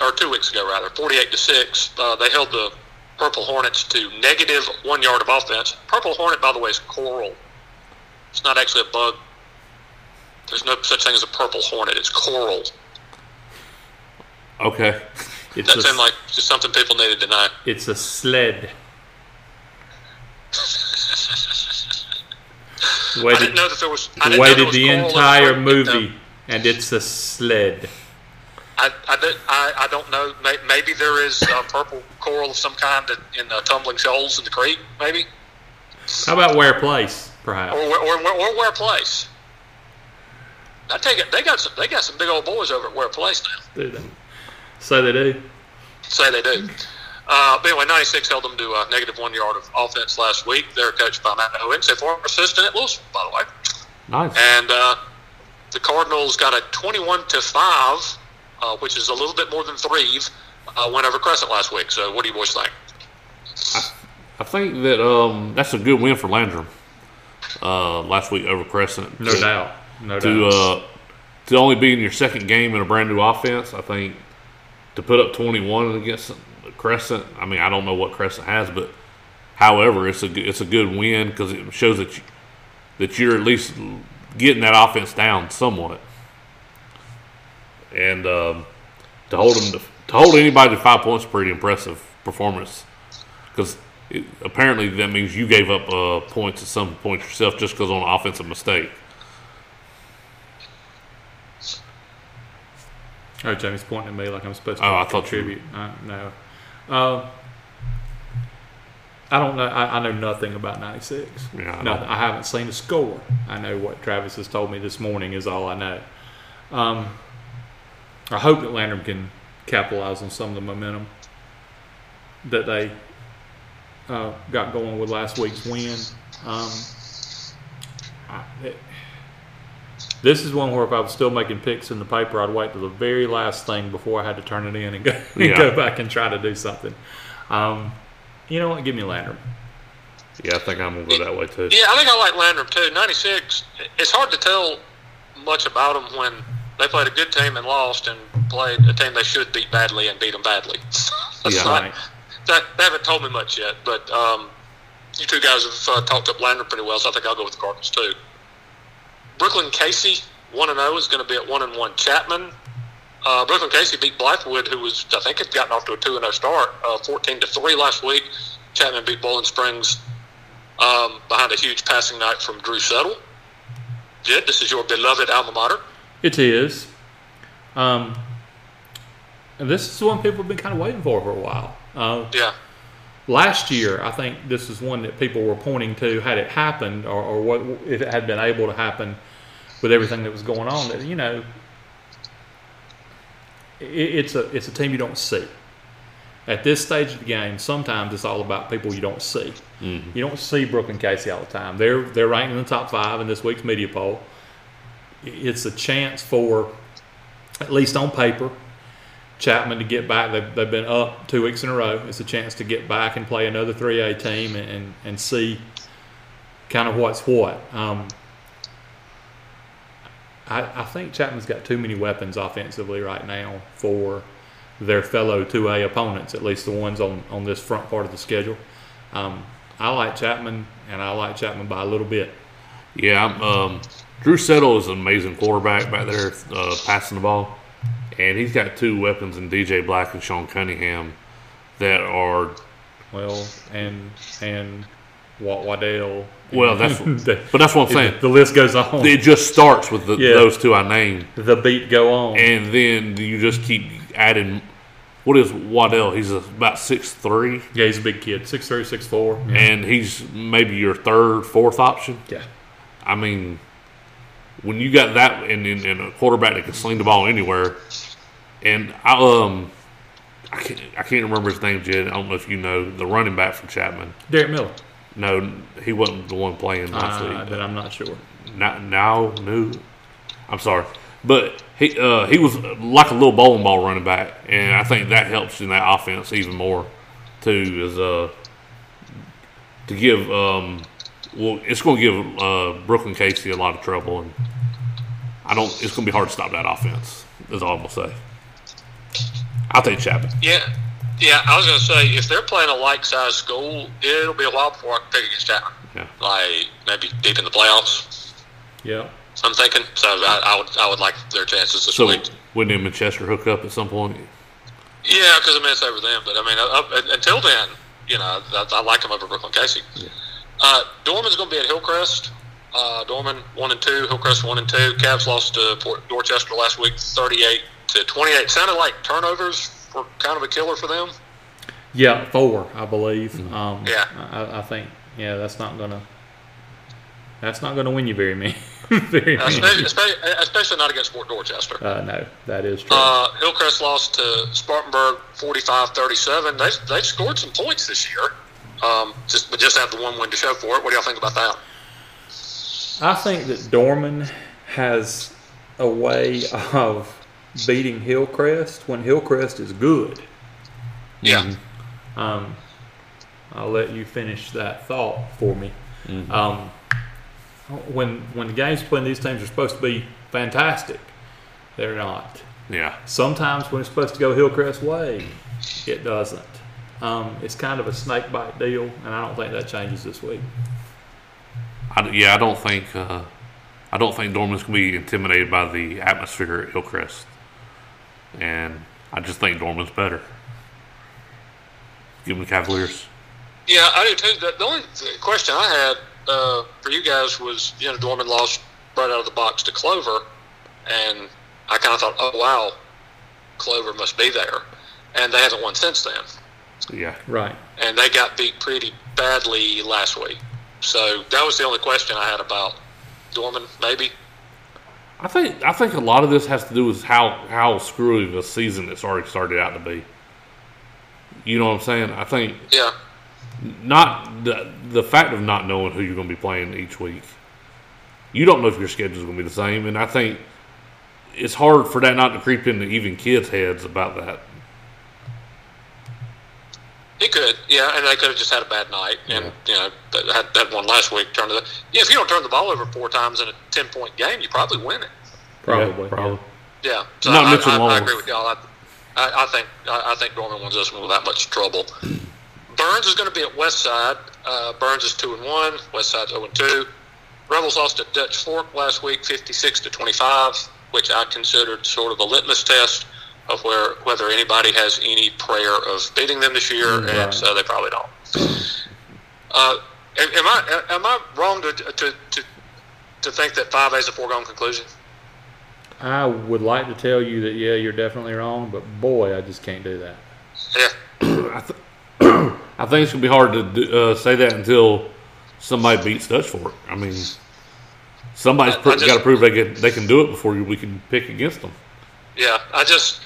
or two weeks ago rather, forty eight to six. Uh, they held the Purple Hornets to negative one yard of offense. Purple Hornet, by the way, is coral. It's not actually a bug. There's no such thing as a purple hornet. It's coral. Okay. It's That seemed like just something people needed to know. it's a sled. I Waited, didn't know that there was. I didn't know there waited the entire movie, and it's a sled. I, I, I, I don't know. Maybe there is uh, purple coral of some kind in, in uh, tumbling shoals in the creek. Maybe, How about Ware Place, perhaps? or or, or, or Ware Place. I take it they got some. They got some big old boys over at Ware Place now. Do they? So they do. Say they do. Uh, but anyway, 96 held them to a negative one yard of offense last week. They're coached by Matt Owens, a former assistant at Lewisville, by the way. Nice. And uh, the Cardinals got a 21 to 5, uh, which is a little bit more than three, uh, win over Crescent last week. So, what do you boys think? I think that um, that's a good win for Landrum uh, last week over Crescent. No doubt. No To uh, to only be in your second game in a brand new offense, I think to put up 21 against Crescent. I mean, I don't know what Crescent has, but however, it's a good, it's a good win because it shows that you, that you're at least getting that offense down somewhat. And um, to hold them to, to hold anybody to five points, is pretty impressive performance. Because apparently that means you gave up uh, points at some point yourself just because on an offensive mistake. Oh, Jamie's pointing at me like I'm supposed to Oh, I thought you- contribute. Uh, no. Uh, I don't know. I, I know nothing about 96. Yeah, I no. I haven't seen a score. I know what Travis has told me this morning is all I know. Um, I hope that Landrum can capitalize on some of the momentum that they uh, got going with last week's win. Um, I, it, this is one where if I was still making picks in the paper, I'd wait to the very last thing before I had to turn it in and go, and Yeah. go back and try to do something. Um, you know what? Give me Landrum. Yeah, I think I'm gonna go that way too. Yeah, I think I like Landrum too. 96, it's hard to tell much about them when they played a good team and lost and played a team they should beat badly and beat them badly. That's Yeah. not- Right. that, they haven't told me much yet, but um, you two guys have uh, talked up Landrum pretty well, so I think I'll go with the Cardinals too. Brookland Cayce, 1 and 0, is going to be at 1 and 1 Chapman. Uh, Brookland Cayce beat Blythewood, who was, I think, had gotten off to a 2 and 0 start, uh, 14 to 3 last week. Chapman beat Boiling Springs um, behind a huge passing night from Drew Settle. Jed, this is your beloved alma mater. It is. Um, and this is the one people have been kind of waiting for for a while. Uh, Yeah. Last year, I think this is one that people were pointing to had it happened or, or what if it had been able to happen with everything that was going on. That you know, it, it's a it's a team you don't see. At this stage of the game, sometimes it's all about people you don't see. Mm-hmm. You don't see Brookland Cayce all the time. They're they're ranked in the top five in this week's media poll. It's a chance for, at least on paper, Chapman to get back. They've, they've been up two weeks in a row. It's a chance to get back and play another 3A team and, and, and see kind of what's what. Um, I, I think Chapman's got too many weapons offensively right now for their fellow 2A opponents, at least the ones on, on this front part of the schedule. Um, I like Chapman, and I like Chapman by a little bit. Yeah, um, Drew Settle is an amazing quarterback back there, uh, passing the ball, and he's got two weapons in DJ Black and Sean Cunningham that are Well, and and Wa- Waddell. well. That's the, but that's what I'm saying. the list goes on. It just starts with the, Yeah. those two I named, the beat go on. and then you just keep adding. What is Waddell? He's about six three, yeah, he's a big kid, six three, six four. Yeah. and he's maybe your third, fourth option. yeah. I mean, when you got that and, and, and a quarterback that can sling the ball anywhere, and I um, I can't I can't remember his name, Jed. I don't know if you know the running back for Chapman. Derek Miller. No, he wasn't the one playing last Uh, week. But I'm not sure. Now, now, new. I'm sorry, but he uh, he was like a little bowling ball running back, and I think that helps in that offense even more. Too is uh to give um well it's going to give uh, Brookland Cayce a lot of trouble, and I don't. It's going to be hard to stop that offense. Is all I'm going to say. I'll take Chapman. Yeah. Yeah, I was going to say, if they're playing a like sized school, it'll be a while before I can pick against Chapman. Yeah. Like, maybe deep in the playoffs, Yeah. I'm thinking. So I, I would I would like their chances this So week. wouldn't him and Chester hook up at some point? Yeah, because I mean, it's over them. But I mean, up, until then, you know, I, I like them over Brookland Cayce. Uh, Dorman's going to be at Hillcrest. Uh, Dorman one and two, Hillcrest one and two. Cavs lost to Fort Dorchester last week, thirty-eight to twenty-eight. Sounded like turnovers were kind of a killer for them. Yeah, four, I believe. Um, Yeah. I, I think. Yeah, that's not gonna. That's not gonna win you very many. very Uh, especially, especially, especially not against Fort Dorchester. Uh, no, that is true. Uh, Hillcrest lost to Spartanburg 45-37. They've, they've scored some points this year. Um, just but just have the one win to show for it. What do y'all think about that? I think that Dorman has a way of beating Hillcrest when Hillcrest is good. Yeah. Um, I'll let you finish that thought for me. Um, when when the games between these teams are supposed to be fantastic, they're not. Yeah. Sometimes when it's supposed to go Hillcrest way, it doesn't. Um, it's kind of a snake bite deal, and I don't think that changes this week. I, yeah, I don't think uh, I don't think Dorman's going to be intimidated by the atmosphere at Hillcrest, and I just think Dorman's better. Give them the Cavaliers. Yeah, I do too. The, the only question I had uh, for you guys was, you know, Dorman lost right out of the box to Clover, and I kind of thought, oh wow, Clover must be there, and they haven't won since then, Yeah, Right. and they got beat pretty badly last week. So that was the only question I had about Dorman, maybe. I think I think a lot of this has to do with how how screwy the season it's already started out to be. You know what I'm saying? I think Yeah, not the the fact of not knowing who you're going to be playing each week. You don't know if your schedule is going to be the same, and I think it's hard for that not to creep into even kids' heads about that. He could, yeah, and they could have just had a bad night, and you know had that one last week. Turned the yeah. If you don't turn the ball over four times in a ten point game, you probably win it. Probably. Yeah, probably. Yeah, so Not I, mention I, I Long. agree with y'all. I, I, I think I, I think Dorman wins this one without much trouble. Byrnes is going to be at West Side. Uh, Byrnes is two and one. West Side's zero and two. Rebels lost at Dutch Fork last week, fifty six to twenty five, which I considered sort of a litmus test of where whether anybody has any prayer of beating them this year, Right. and so they probably don't. Uh, am, am I am I wrong to to to, to think that five A is a foregone conclusion? I would like to tell you that yeah, you're definitely wrong, but boy, I just can't do that. Yeah. I, th- I think it's gonna be hard to do, uh, say that until somebody beats Dutch Fork. I mean, somebody's pr- got to prove they can they can do it before we can pick against them. Yeah, I just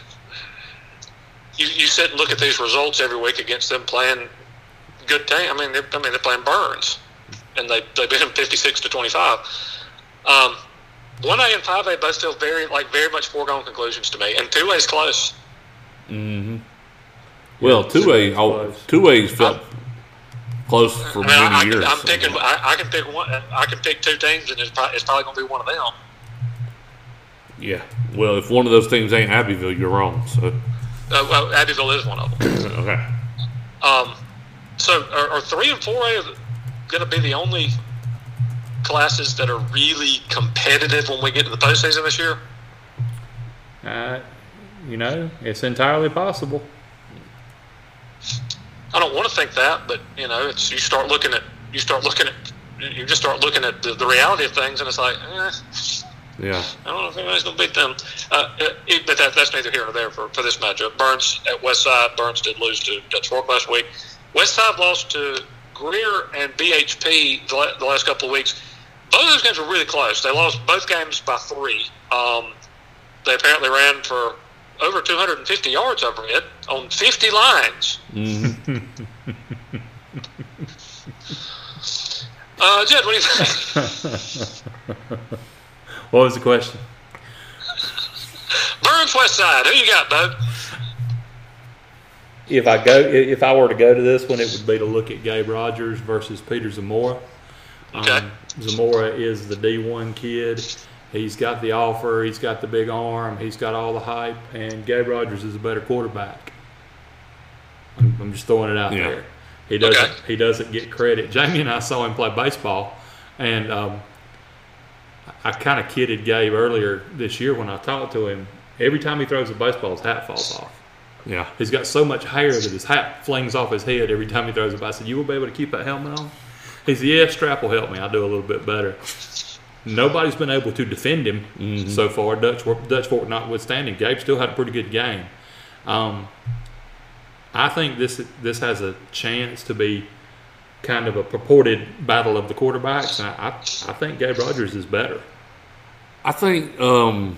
you you sit and look at these results every week against them playing good team. I mean, they, I mean they're playing Byrnes, and they they beat them fifty six to twenty five. Um, one A and five A both feel very like very much foregone conclusions to me, and two A is close. Well, two A, close. two A's felt close for I mean, I, many years. I, I'm picking. I, I can pick one. I can pick two teams, and it's probably, it's probably going to be one of them. Yeah. Well, if one of those teams ain't Abbeville, you're wrong. So Uh, well, Abbeville is one of them. okay. Um, so are, are three and four A going to be the only classes that are really competitive when we get to the postseason this year? Uh, you know, it's entirely possible. I don't want to think that, but you know, it's you start looking at you start looking at you just start looking at the, the reality of things, and it's like, eh, Yeah. I don't know if anybody's going to beat them. Uh, it, but that, that's neither here nor there for, for this matchup. Byrnes at West Side. Byrnes did lose to Dutch Fork last week. West Side lost to Greer and BHP the, the last couple of weeks. Both of those games were really close. They lost both games by three. Um, they apparently ran for over 250 yards, I've read, on 50 lines. uh, Jed, what do you think? What was the question? Byrnes West Side. Who you got, Bo? If I go, if I were to go to this one, it would be to look at Gabe Rogers versus Peter Zamora. Okay. Um, Zamora is the D1 kid. He's got the offer. He's got the big arm. He's got all the hype. And Gabe Rogers is a better quarterback. I'm, I'm just throwing it out Yeah. there. He doesn't. Okay. He doesn't get credit. Jamie and I saw him play baseball, and um, I kind of kidded Gabe earlier this year when I talked to him. Every time he throws a baseball, his hat falls off. Yeah. He's got so much hair that his hat flings off his head every time he throws it. I said, "You will be able to keep that helmet on." He said, "Yeah, strap will help me. I'll do a little bit better." Nobody's been able to defend him so far. Dutch Dutch Fork notwithstanding, Gabe still had a pretty good game. Um, I think this this has a chance to be kind of a purported battle of the quarterbacks. I, I, I think Gabe Rogers is better. I think um,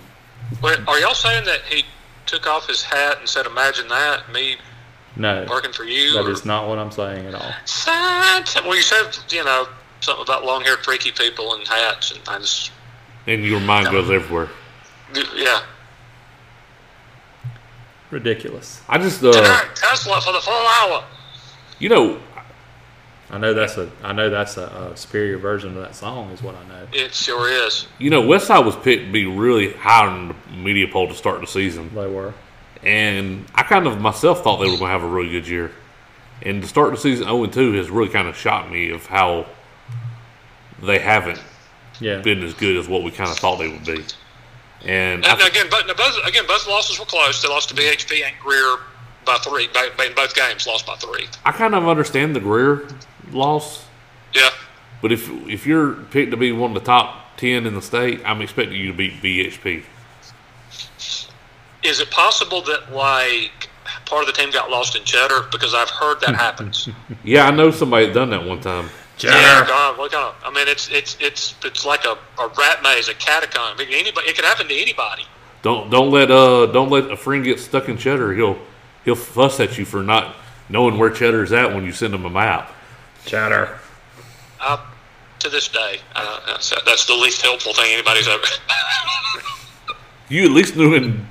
Wait, are y'all saying that he took off his hat and said, "Imagine that, me No, working for you"? that or- is not what I'm saying at all. Science. Well, you said you know something about long-haired, freaky people and hats, and I just and your mind goes everywhere. yeah. Ridiculous. I just uh, Tonight, Tesla for the full hour. you know, I know that's a I know that's a, a superior version of that song is what I know. It sure is. you know, Westside was picked to be really high in the media poll to start the season, They were. and I kind of myself thought they were going to have a really good year. And to start the season 0 and 2 has really kind of shocked me of how they haven't Yeah. been as good as what we kind of thought they would be. And I And again, but both again both losses were close. They lost to BHP and Greer by three. By, by- in both games, lost by three. I kind of understand the Greer loss, Yeah. but if if you're picked to be one of the top ten in the state, I'm expecting you to beat BHP. Is it possible that like part of the team got lost in cheddar? Because I've heard that happens. Yeah, I know somebody that done that one time. Yeah, God, what kind of? I mean, it's it's it's it's like a, a rat maze, a catacomb. It, anybody, it could happen to anybody. Don't don't let uh don't let a friend get stuck in cheddar. He'll he'll fuss at you for not knowing where cheddar's at when you send him a map. Chatter. I, to this day, uh, that's, that's the least helpful thing anybody's ever. You at least knew in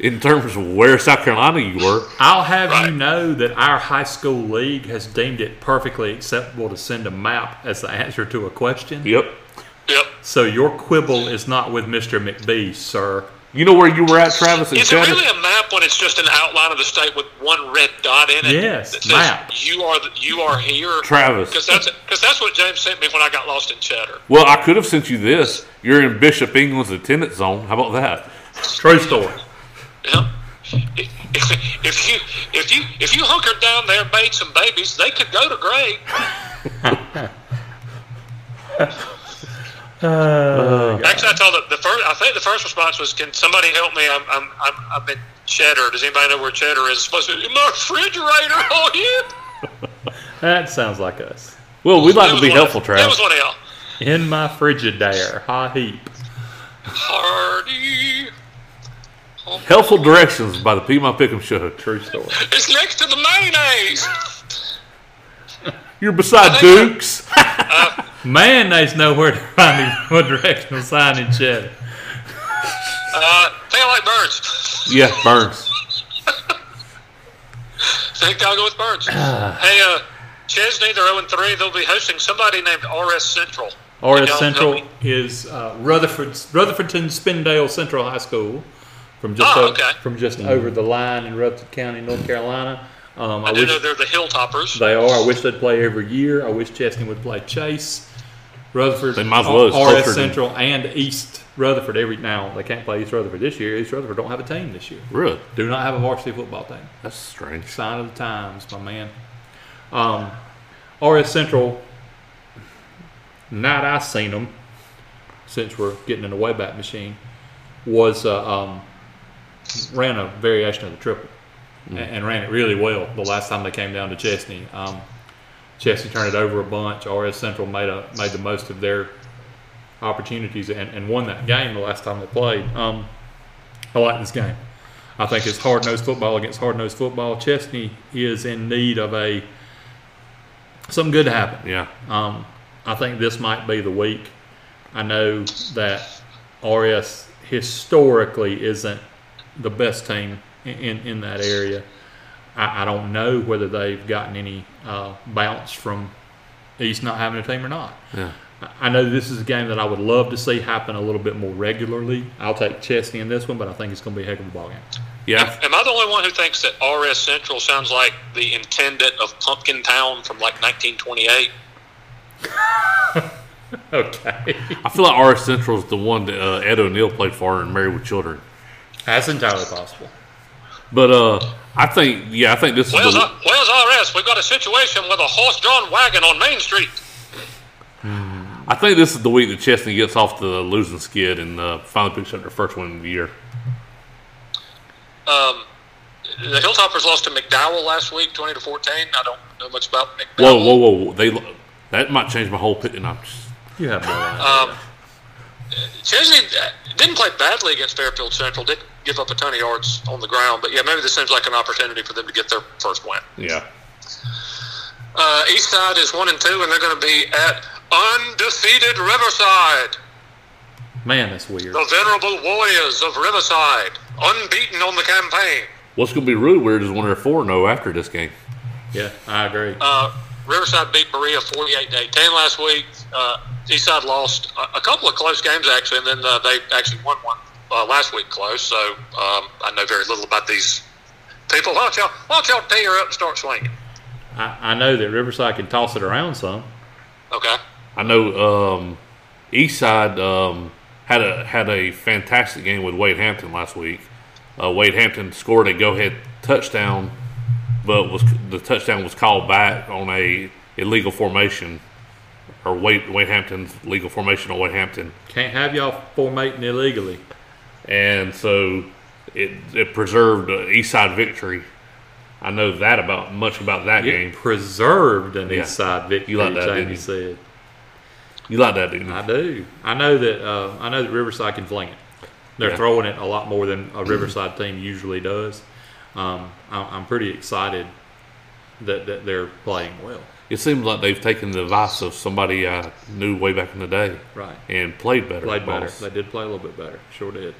in terms of where South Carolina you were. I'll have Right. you know that our high school league has deemed it perfectly acceptable to send a map as the answer to a question. Yep. yep. So your quibble is not with Mr. McBee, sir. You know where you were at, Travis, in Is it cheddar? really a map when it's just an outline of the state with one red dot in it? Yes, that says map. You are the, you are here, Travis. Because that's because that's what James sent me when I got lost in cheddar. Well, I could have sent you this. You're in Bishop England's attendance zone. How about that? True story. Yeah. If, if you if you if you hunkered down there and made some babies, they could go to grade. Uh, Actually, I told the, the first. I think the first response was, "Can somebody help me? I'm I'm I'm, I'm in Cheddar. Does anybody know where Cheddar is? It's supposed to be in my refrigerator. Oh yeah. that sounds like us. Well, we'd like to be helpful, of, That was one of y'all. In my Frigidaire, hot heap. Hardy. Helpful directions by the Piedmont Pick'em Show. True story. It's next to the mayonnaise. You're beside I Dukes. Mayonnaise know where to find the what directional sign in cheddar. Uh, I like birds. yeah, Byrnes. think I'll go with birds. hey, uh, Chesnee, they're 0 3. They'll be hosting somebody named RS Central. RS Central is uh, Rutherford's Rutherfordton Spindale Central High School from just Oh, o- okay. from just over the line in Rutherford County, North Carolina. Um, I, I do wish know they're the Hilltoppers. they are. I wish they'd play every year. I wish Chesnee would play Chase. Rutherford, They might as well. RS closer Central, and East Rutherford every now. They can't play East Rutherford this year. East Rutherford don't have a team this year. Really? Do not have a varsity football team. That's strange. Sign of the times, my man. Um, RS Central, night I seen them, since we're getting in the Wayback Machine, was uh, um, ran a variation of the triple and, and ran it really well the last time they came down to Chesnee. Um, Chesnee turned it over a bunch. RS Central made a made the most of their opportunities and, and won that game the last time they played. Um, I like this game. I think it's hard nosed football against hard nosed football. Chesnee is in need of a something good to happen. Yeah. Um, I think this might be the week. I know that RS historically isn't the best team in, in, in that area. I, I don't know whether they've gotten any uh, bounce from East not having a team or not. Yeah. I- I know this is a game that I would love to see happen a little bit more regularly. I'll take Chesnee in this one, but I think it's going to be a heck of a ball game. Yeah. Am I the only one who thinks that RS Central sounds like the intendant of Pumpkin Town from like 1928? Okay. I feel like RS Central is the one that uh, Ed O'Neill played for in Married with Children. That's entirely possible. But uh, I think, yeah, I think this is Where's, the, uh, where's RS? We've got a situation with a horse-drawn wagon on Main Street. I think this is the week that Chesnee gets off the losing skid and uh, finally picks up their first win of the year. Um, the Hilltoppers lost to McDowell last week, 20 to 14. I don't know much about McDowell. Whoa, whoa, whoa! whoa. They that might change my whole pick. And I'm just, You have no idea. Um, Chesnee didn't play badly against Fairfield Central. Didn't give up a ton of yards on the ground, but yeah, maybe this seems like an opportunity for them to get their first win. yeah, Uh, East Side is one and two, and they're going to be at undefeated Riverside. Man, that's weird. The venerable warriors of Riverside, unbeaten on the campaign. what's going to be really weird is when they're four zero after this game. Yeah, I agree. Uh, Riverside beat Berea 48 to 18 last week. Uh, Eastside lost a, a couple of close games actually, and then uh, they actually won one uh, last week close. So um, I know very little about these people. Why don't y'all, why don't y'all tear up and start swinging? I, I know that Riverside can toss it around some. Okay. I know um, Eastside um, had a had a fantastic game with Wade Hampton last week. Uh, Wade Hampton scored a go ahead touchdown, but was the touchdown was called back on a illegal formation, or Wade Wade Hampton's legal formation on Wade Hampton, Can't have y'all formating illegally. and so it it preserved East Side victory. I know that about much about that It game. preserved an Yeah. East Side victory. You like that, Jamie didn't you? said. You like that, didn't you? I do. I know that. Uh, I know that Riverside can fling it. They're Yeah. throwing it a lot more than a Riverside team usually does. Um, I, I'm pretty excited that, that they're playing well. It seems like they've taken the advice of somebody I knew way back in the day Right. and played better. Played better. balls. They did play a little bit better. Sure did.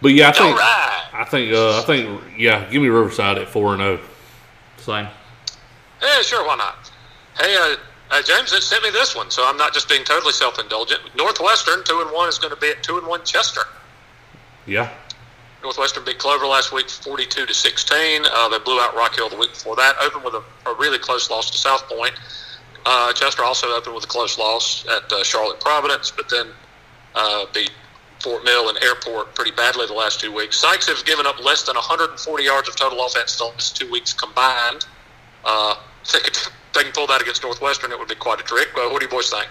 But yeah, I think right. I think uh, I think yeah, give me Riverside at four and oh. zero. Same. Yeah, sure. Why not? Hey, uh, uh, James had sent me this one, so I'm not just being totally self-indulgent. Northwestern two and one is going to be at two and one Chester. Yeah, Northwestern beat Clover last week, 42 to 16. Uh, they blew out Rock Hill the week before that. Opened with a, a really close loss to South Point. Uh, Chester also opened with a close loss at uh, Charlotte Providence, but then uh, beat Fort Mill and Airport pretty badly the last two weeks. Sykes has given up less than 140 yards of total offense the last two weeks combined. Uh, if they, could, if they can pull that against Northwestern, it would be quite a trick. Well, what do you boys think?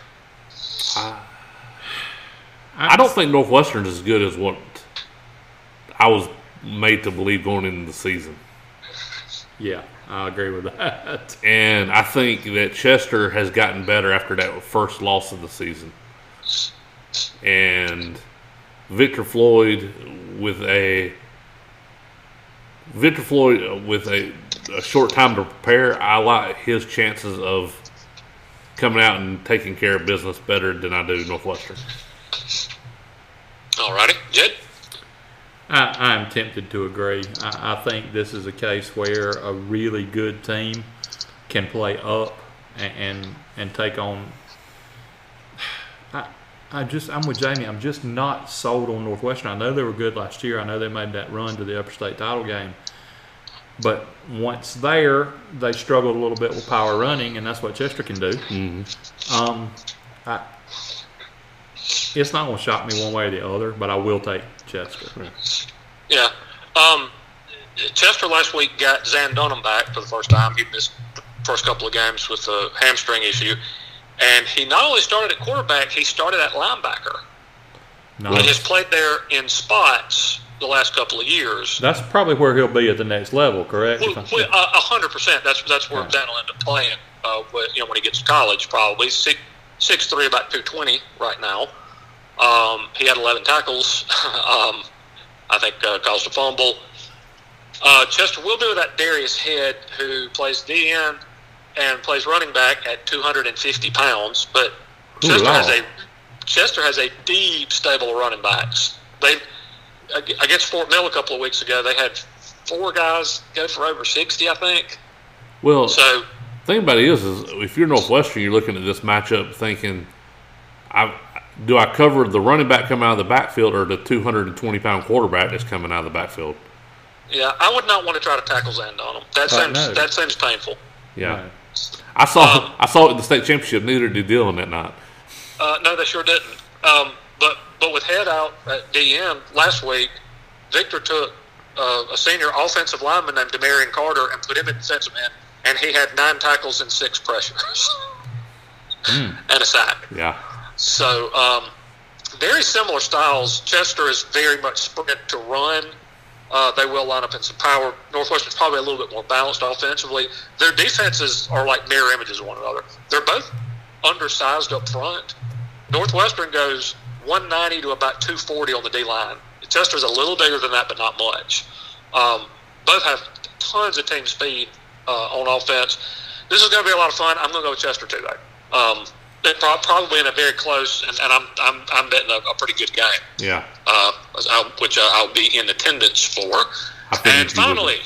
I don't think Northwestern is as good as what I was made to believe going into the season. Yeah, I agree with that. And I think that Chester has gotten better after that first loss of the season. And Victor Floyd with a Victor Floyd with a, a short time to prepare, I like his chances of coming out and taking care of business better than I do Northwestern. All righty, Jed. I, I'm tempted to agree. I, I think this is a case where a really good team can play up and and, and take on. I, I just I'm with Jamie. I'm just not sold on Northwestern. I know they were good last year. I know they made that run to the upper state title game. But once there, they struggled a little bit with power running, and that's what Chester can do. Um, I, it's not going to shock me one way or the other, but I will take Chester. Yeah. Um, Chester last week got Zan Dunham back for the first time. He missed the first couple of games with a hamstring issue. And he not only started at quarterback, he started at linebacker. No, And has played there in spots the last couple of years. that's probably where he'll be at the next level, correct? Well, A hundred percent. That's that's where Yeah. Dan will end up playing. Uh, when, you know, when he gets to college, probably six six three, about two twenty right now. Um, he had eleven tackles. um, I think uh, caused a fumble. Uh, Chester will do that. Darius Head, who plays DN and plays running back at two hundred and fifty pounds. But Ooh, Chester wow. has a Chester has a deep stable of running backs. They ag- against Fort Mill a couple of weeks ago, they had four guys go for over sixty, I think. Well, So thing about it is, is if you're Northwestern, you're looking at this matchup thinking, I do I cover the running back coming out of the backfield or the 220 pound quarterback that's coming out of the backfield? yeah, I would not want to try to tackle Zand on him. That Uh, seems no. that seems painful. Yeah, No. I saw Um, I saw it in the state championship. Neither did Dillon that night. Uh, no, they sure didn't. Um, but but with head out at DM last week, Victor took uh, a senior offensive lineman named Demarion Carter and put him in defensive end, and he had nine tackles and six pressures and a sack. Yeah, So um, very similar styles. Chester is very much sprint to run. Uh, they will line up in some power. Northwestern's probably a little bit more balanced offensively. Their defenses are like mirror images of one another. They're both undersized up front. Northwestern goes 190 to about 240 on the D line. Chester's a little bigger than that, but not much. Um, both have tons of team speed uh, on offense. This is going to be a lot of fun. I'm going to go with Chester today. Um, they're pro- probably in a very close, and, and I'm, I'm, I'm betting a, a pretty good game, yeah. uh, I'll- which uh, I'll be in attendance for. And finally,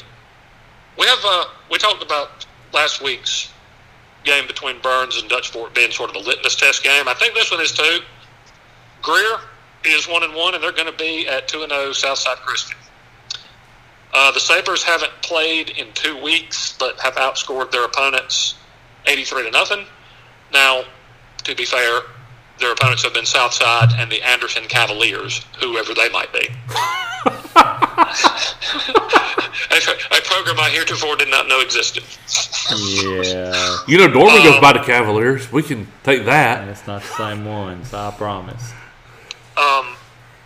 we have uh, we talked about last week's game between Byrnes and Dutch Fork being sort of a litmus test game. I think this one is too. Greer is one and one, and they're going to be at two and zero Southside Christian. Uh, the Sabers haven't played in two weeks, but have outscored their opponents eighty three to nothing. Now, to be fair, their opponents have been Southside and the Anderson Cavaliers, whoever they might be. a, a program I heretofore did not know existed. Yeah, You know, Dorman goes Um, by the Cavaliers. We can take that. it's not the same ones. I promise. Um,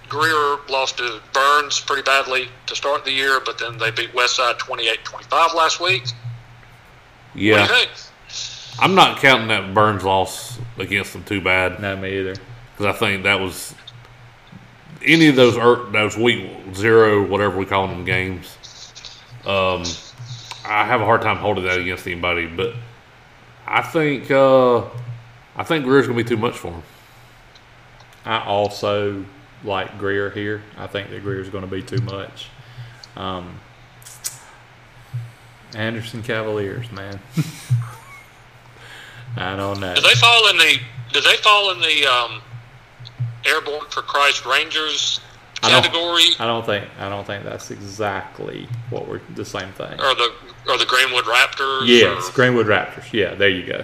Greer lost to Byrnes pretty badly to start the year, but then they beat Westside 28-25 last week. What do Yeah, you think? I'm not counting that Byrnes loss against them too bad No, me either. because I think that was any of those er, those week zero whatever we call them games. Um, I have a hard time holding that against anybody, but I think uh, I think Greer's gonna be too much for him. I also like Greer here. I think that Greer's going to be too much. Um, Anderson Cavaliers, man. I don't know. Do they fall in the? Do they fall in the um, Airborne for Christ Rangers I don't- category, I don't think. I don't think that's exactly what we're the same thing. or the or the Greenwood Raptors? Yes, or, Greenwood Raptors. Yeah, there you go.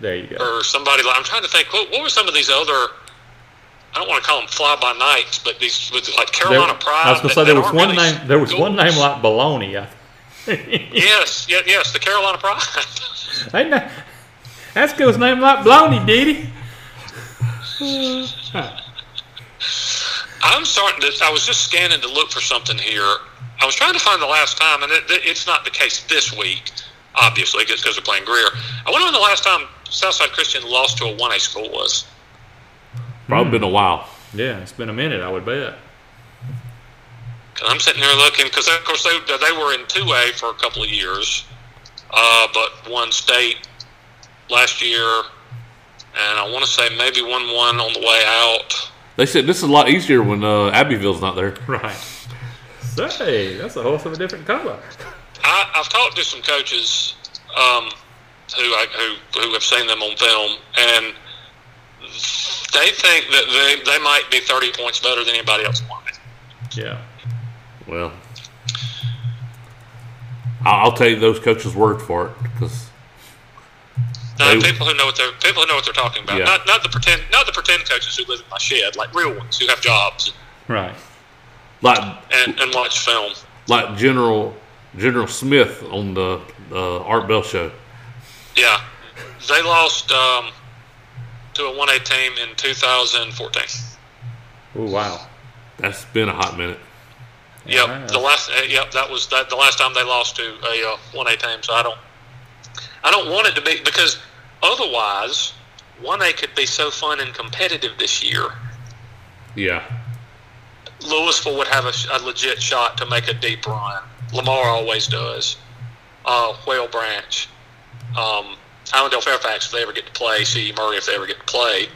There you go. or somebody like I'm trying to think. What, what were some of these other? I don't want to call them fly by nights, but these with like There- Carolina Pride. I was going to say there was one really name. There was one name like Baloney. Yes, yes, yes, the Carolina Pride. Hey, no, that school's name like Baloney, did he? I'm starting to. I was just scanning to look for something here. I was trying to find the last time, and it, it's not the case this week, obviously, just because they're playing Greer. I wonder when the last time Southside Christian lost to a 1A school was. Probably been a while. Yeah, it's been a minute, I would bet. 'Cause I'm sitting there looking, because of course they, they were in 2A for a couple of years, uh, but one state last year, and I want to say maybe one one on the way out. They said this is a lot easier when uh, Abbeville's not there. Right. Say, that's a horse of a different color. I, I've talked to some coaches um, who, I, who who have seen them on film, and they think that they, they might be 30 points better than anybody else won. Yeah. Well, I'll, I'll take those coaches' word for it because Uh, They- people who know what they're people who know what they're talking about. Yeah. Not not the pretend not the pretend coaches who live in my shed, like real ones who have jobs Right. like and, and watch film. like General General Smith on the uh, Art Bell show. Yeah, they lost um, to a one A team in 2014. Oh wow. That's been a hot minute. Yep, Yeah. the last uh, yep that was that the last time they lost to a one A team. So I don't I don't want it to be because otherwise one A could be so fun and competitive this year. Yeah, Lewisville would have a, a legit shot to make a deep run. Lamar always does. Uh, Whale Branch, um, Allendale Fairfax if they ever get to play. C. Murray if they ever get to play.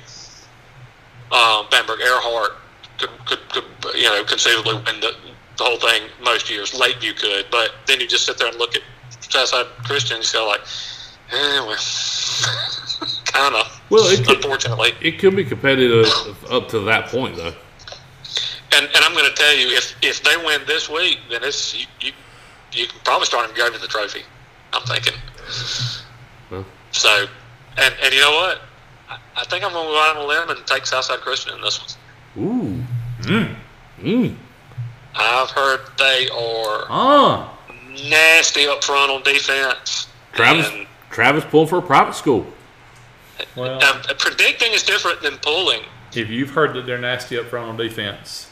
Um, Bamberg Ehrhardt could, could, could you know conceivably win the, the whole thing most years. Lakeview could, but then you just sit there and look at Southside Christian and you go like, well, kind of. Well, it could- unfortunately. it could be competitive up to that point though. And, and I'm going to tell you, if if they win this week, then it's you you, you can probably start him giving the trophy. I'm thinking. Well. So, and and you know what? I, I think I'm going to go out on a limb and take Southside Christian in this one. Ooh, Mm. mm. I've heard they are Ah. nasty up front on defense. Travis And, Travis pulling for a private school. Well, um, predicting is different than pulling. if you've heard that they're nasty up front on defense,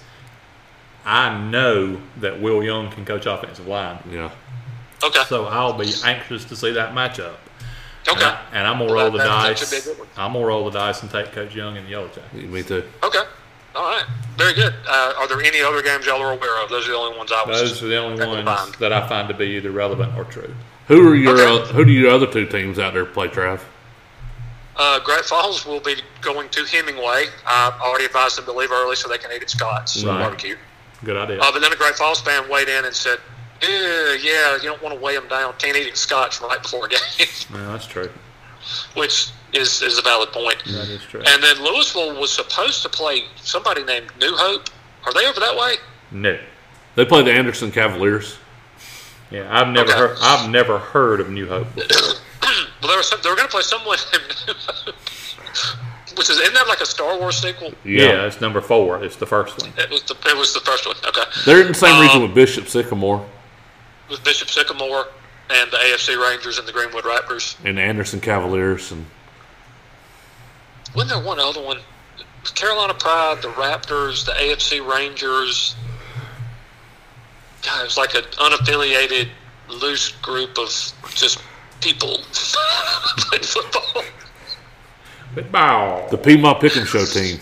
I know that Will Young can coach offensive line. Yeah, Okay. So I'll be anxious to see that matchup. And, Okay. I, and I'm gonna Well, roll the that- that dice. should be a good one. I'm gonna roll the dice and take Coach Young and the Yellow Jackets. me too. Okay. All right. Very good. Uh, are there any other games y'all are aware of? Those are the only ones I was. Those are the only ones that I find to be either relevant or true. Who are your Okay. uh, who do your other two teams out there play, Trav? Uh, Great Falls will be going to Hemingway. I already advised them to leave early so they can eat at Scott's Right. barbecue. Good idea. Uh, but then a Great Falls fan weighed in and said, "Eh, "Yeah, you don't want to weigh them down. Can't eat at Scott's right before a game," yeah, that's true. which is is a valid point. That is true. And then Lewisville was supposed to play somebody named New Hope. Are they over that way? no. They play the Anderson Cavaliers. Yeah, I've never Okay. heard. I've never heard of New Hope before. Well, they were some, they were going to play someone named New Hope, which is isn't that like a Star Wars sequel? yeah. it's number four. It's the first one. It was the it was the first one. Okay. they're in the same region Um, with Bishop Sycamore with Bishop Sycamore and the AFC Rangers and the Greenwood Raptors. and the Anderson Cavaliers, and Wasn't there one other one? Carolina Pride, the Raptors, the AFC Rangers. God, it was like an unaffiliated, loose group of just people playing football. But bow. the Piedmont Pick'em Show team.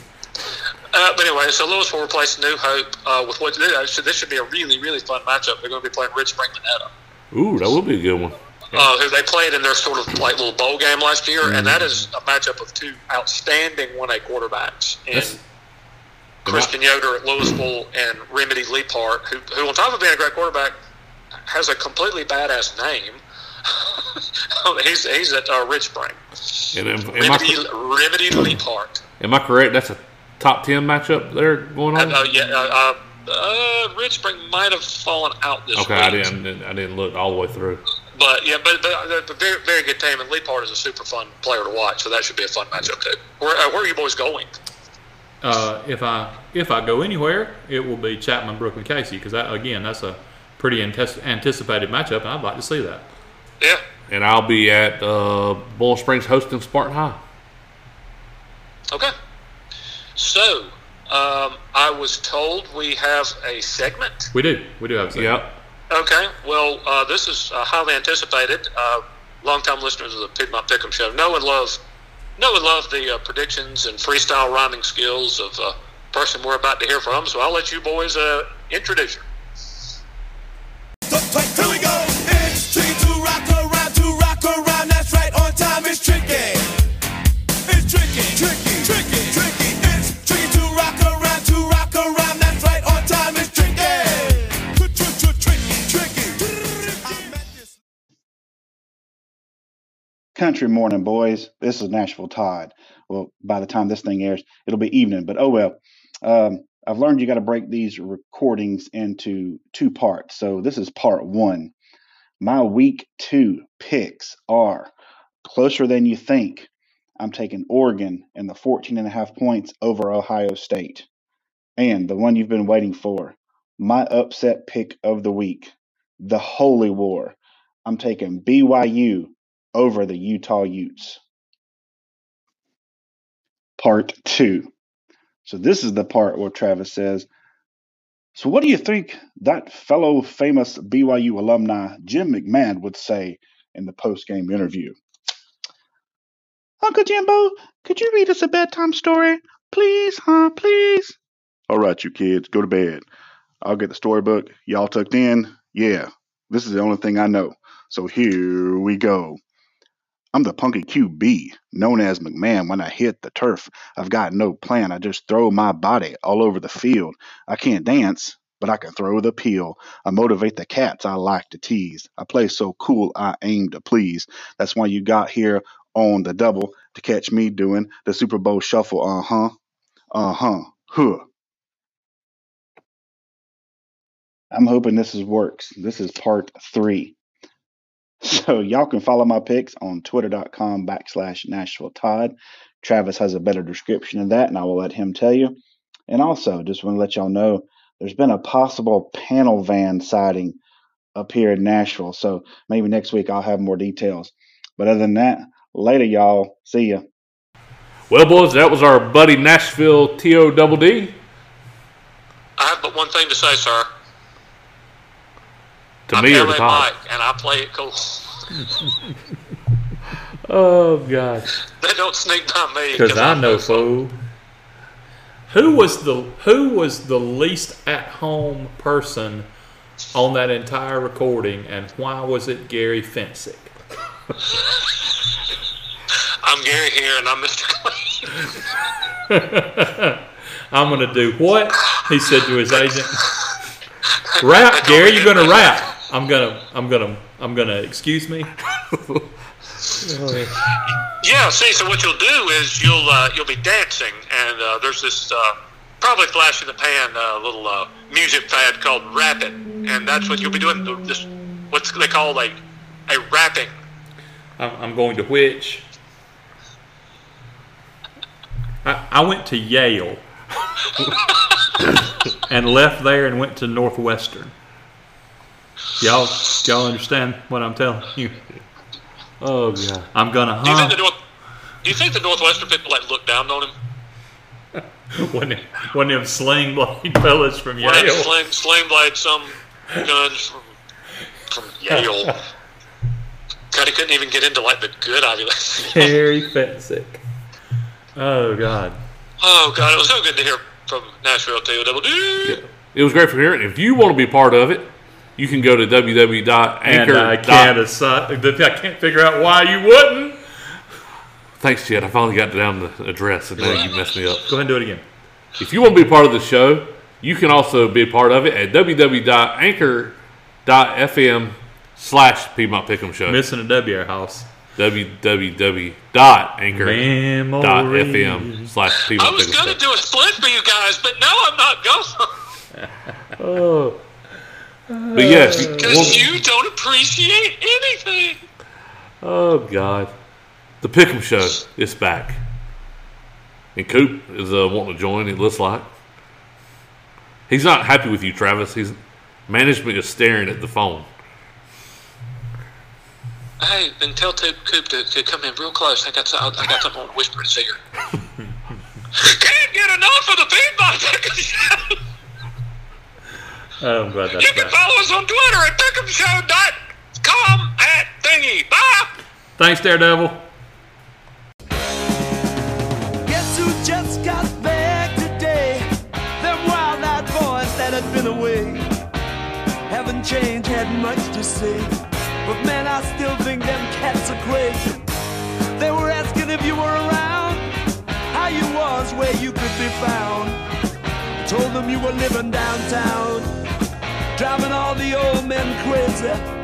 Uh, but anyway, so Lewisville replaced New Hope uh, with what so this should be a really, really fun matchup. They're going to be playing Ridge Spring Monetta. Ooh, that would be a good one. uh, who they played in their sort of like little bowl game last year, and that is a matchup of two outstanding one A quarterbacks in That's- Christian Yoder at Lewisville and Remedy Leapart, who, who on top of being a great quarterback, has a completely badass name. he's he's at uh, Ridge Spring. And am, am, Remedy I, Remedy Leapart. am I correct? That's a top ten matchup there going on. Uh, yeah, uh, uh, uh, Spring might have fallen out this okay, week. I didn't. I didn't look all the way through. But yeah, but but uh, a very very good team, and Leapart is a super fun player to watch, so that should be a fun matchup too. Where, uh, where are you boys going? Uh, if I if I go anywhere, it will be Chapman, Brookland, Cayce, because that again, that's a pretty antes- anticipated matchup, and I'd like to see that. Yeah, And I'll be at uh, Boiling Springs hosting Spartan High. okay. So, um, I was told we have a segment. We do. We do have a segment. Yep. Okay. Well, uh, this is uh, highly anticipated. Uh, longtime listeners of the Piedmont Pick'em Show know and love, know and love the uh, predictions and freestyle rhyming skills of the person we're about to hear from. So I'll let you boys uh, introduce her. Country morning, boys. This is Nashville Todd. Well, by the time this thing airs, it'll be evening, but oh well. Um, I've learned you got to break these recordings into two parts. So this is part one. My week two picks are closer than you think. I'm taking Oregon and the 14 and a half points over Ohio State. And the one you've been waiting for, my upset pick of the week, the Holy War. I'm taking BYU over the Utah Utes. Part two. So this is the part where Travis says, So what do you think that fellow famous BYU alumni Jim McMahon would say in the post-game interview? Uncle Jimbo, could you read us a bedtime story? Please, huh? Please. All right, you kids, go to bed. I'll get the storybook. Y'all tucked in? Yeah. This is the only thing I know. So here we go. I'm the punky QB, known as McMahon when I hit the turf. I've got no plan. I just throw my body all over the field. I can't dance, but I can throw the peel. I motivate the cats I like to tease. I play so cool, I aim to please. That's why you got here on the double to catch me doing the Super Bowl shuffle. Uh huh. Uh huh. Huh. I'm hoping this is works. This is part three. So y'all can follow my picks on twitter.com backslash Nashville Todd. Travis has a better description of that, and I will let him tell you. And also, just want to let y'all know there's been a possible panel van sighting up here in Nashville. So maybe next week I'll have more details. But other than that, later, y'all. See ya. Well, boys, that was our buddy Nashville T.O. Double D. I have but one thing to say, sir. To I'm me or LA to Todd. Mike, and I play it cool. Oh, gosh. They don't sneak by me Because I I'm know, no fool. fool. Who was the Who was the least at home person on that entire recording, and why was it Gary Fencik? I'm Gary here, and I'm Mr. Clean. I'm gonna do what he said to his agent. Rap, Gary. You're gonna rap. I'm gonna. I'm gonna. I'm gonna. Excuse me. Yeah, see, so what you'll do is you'll uh, you'll be dancing, and uh, there's this uh, probably flash in the pan uh, little uh, music fad called rapping, and that's what you'll be doing. th- This what's they call like a rapping. I'm, I'm going to which. I, I went to Yale and left there and went to Northwestern. Y'all, y'all understand what I'm telling you? Oh, God. I'm gonna Do you think the North? Do you think the Northwestern people like look down on him? One, of- one of them sling blade fellas from One of them Yale. sling sling blade some guns from from Yale. God, he couldn't even get into like the good Ivy League. Gary Fencik. Oh God. Oh God, it was so good to hear from Nashville TOW. It was great for hearing. If you want to be part of it, you can go to And I can't assi- I can't figure out why you wouldn't. Thanks, Chad. I finally got down the address, and now you messed me up. Go ahead and do it again. If you want to be part of the show, you can also be a part of it at www.anchor.fm slash Piedmont Pick'em Show. Missing a W, our house. www.anchor.fm Memories. slash I was gonna do a split for you guys, but now I'm not going Oh. But yes, because you don't appreciate anything. oh God, the Pick'em Show is back, and Coop is uh, wanting to join. It looks like he's not happy with you, Travis. He's management is staring at the phone. Hey, then tell Coop, Coop to, to come in real close. I got I got something to whisper in his ear. Can't get enough for the Pick'em Show. Oh, I'm glad that's You can back. follow us on Twitter at pick'emshow.com at thingy. Bye. Thanks, Daredevil. Guess who just got back today? Them wild-eyed boys that had been away. Haven't changed, had much to say. But man, I still think them cats are crazy. They were asking if you were around, how you was, where you could be found. Told them you were living downtown, driving all the old men crazy.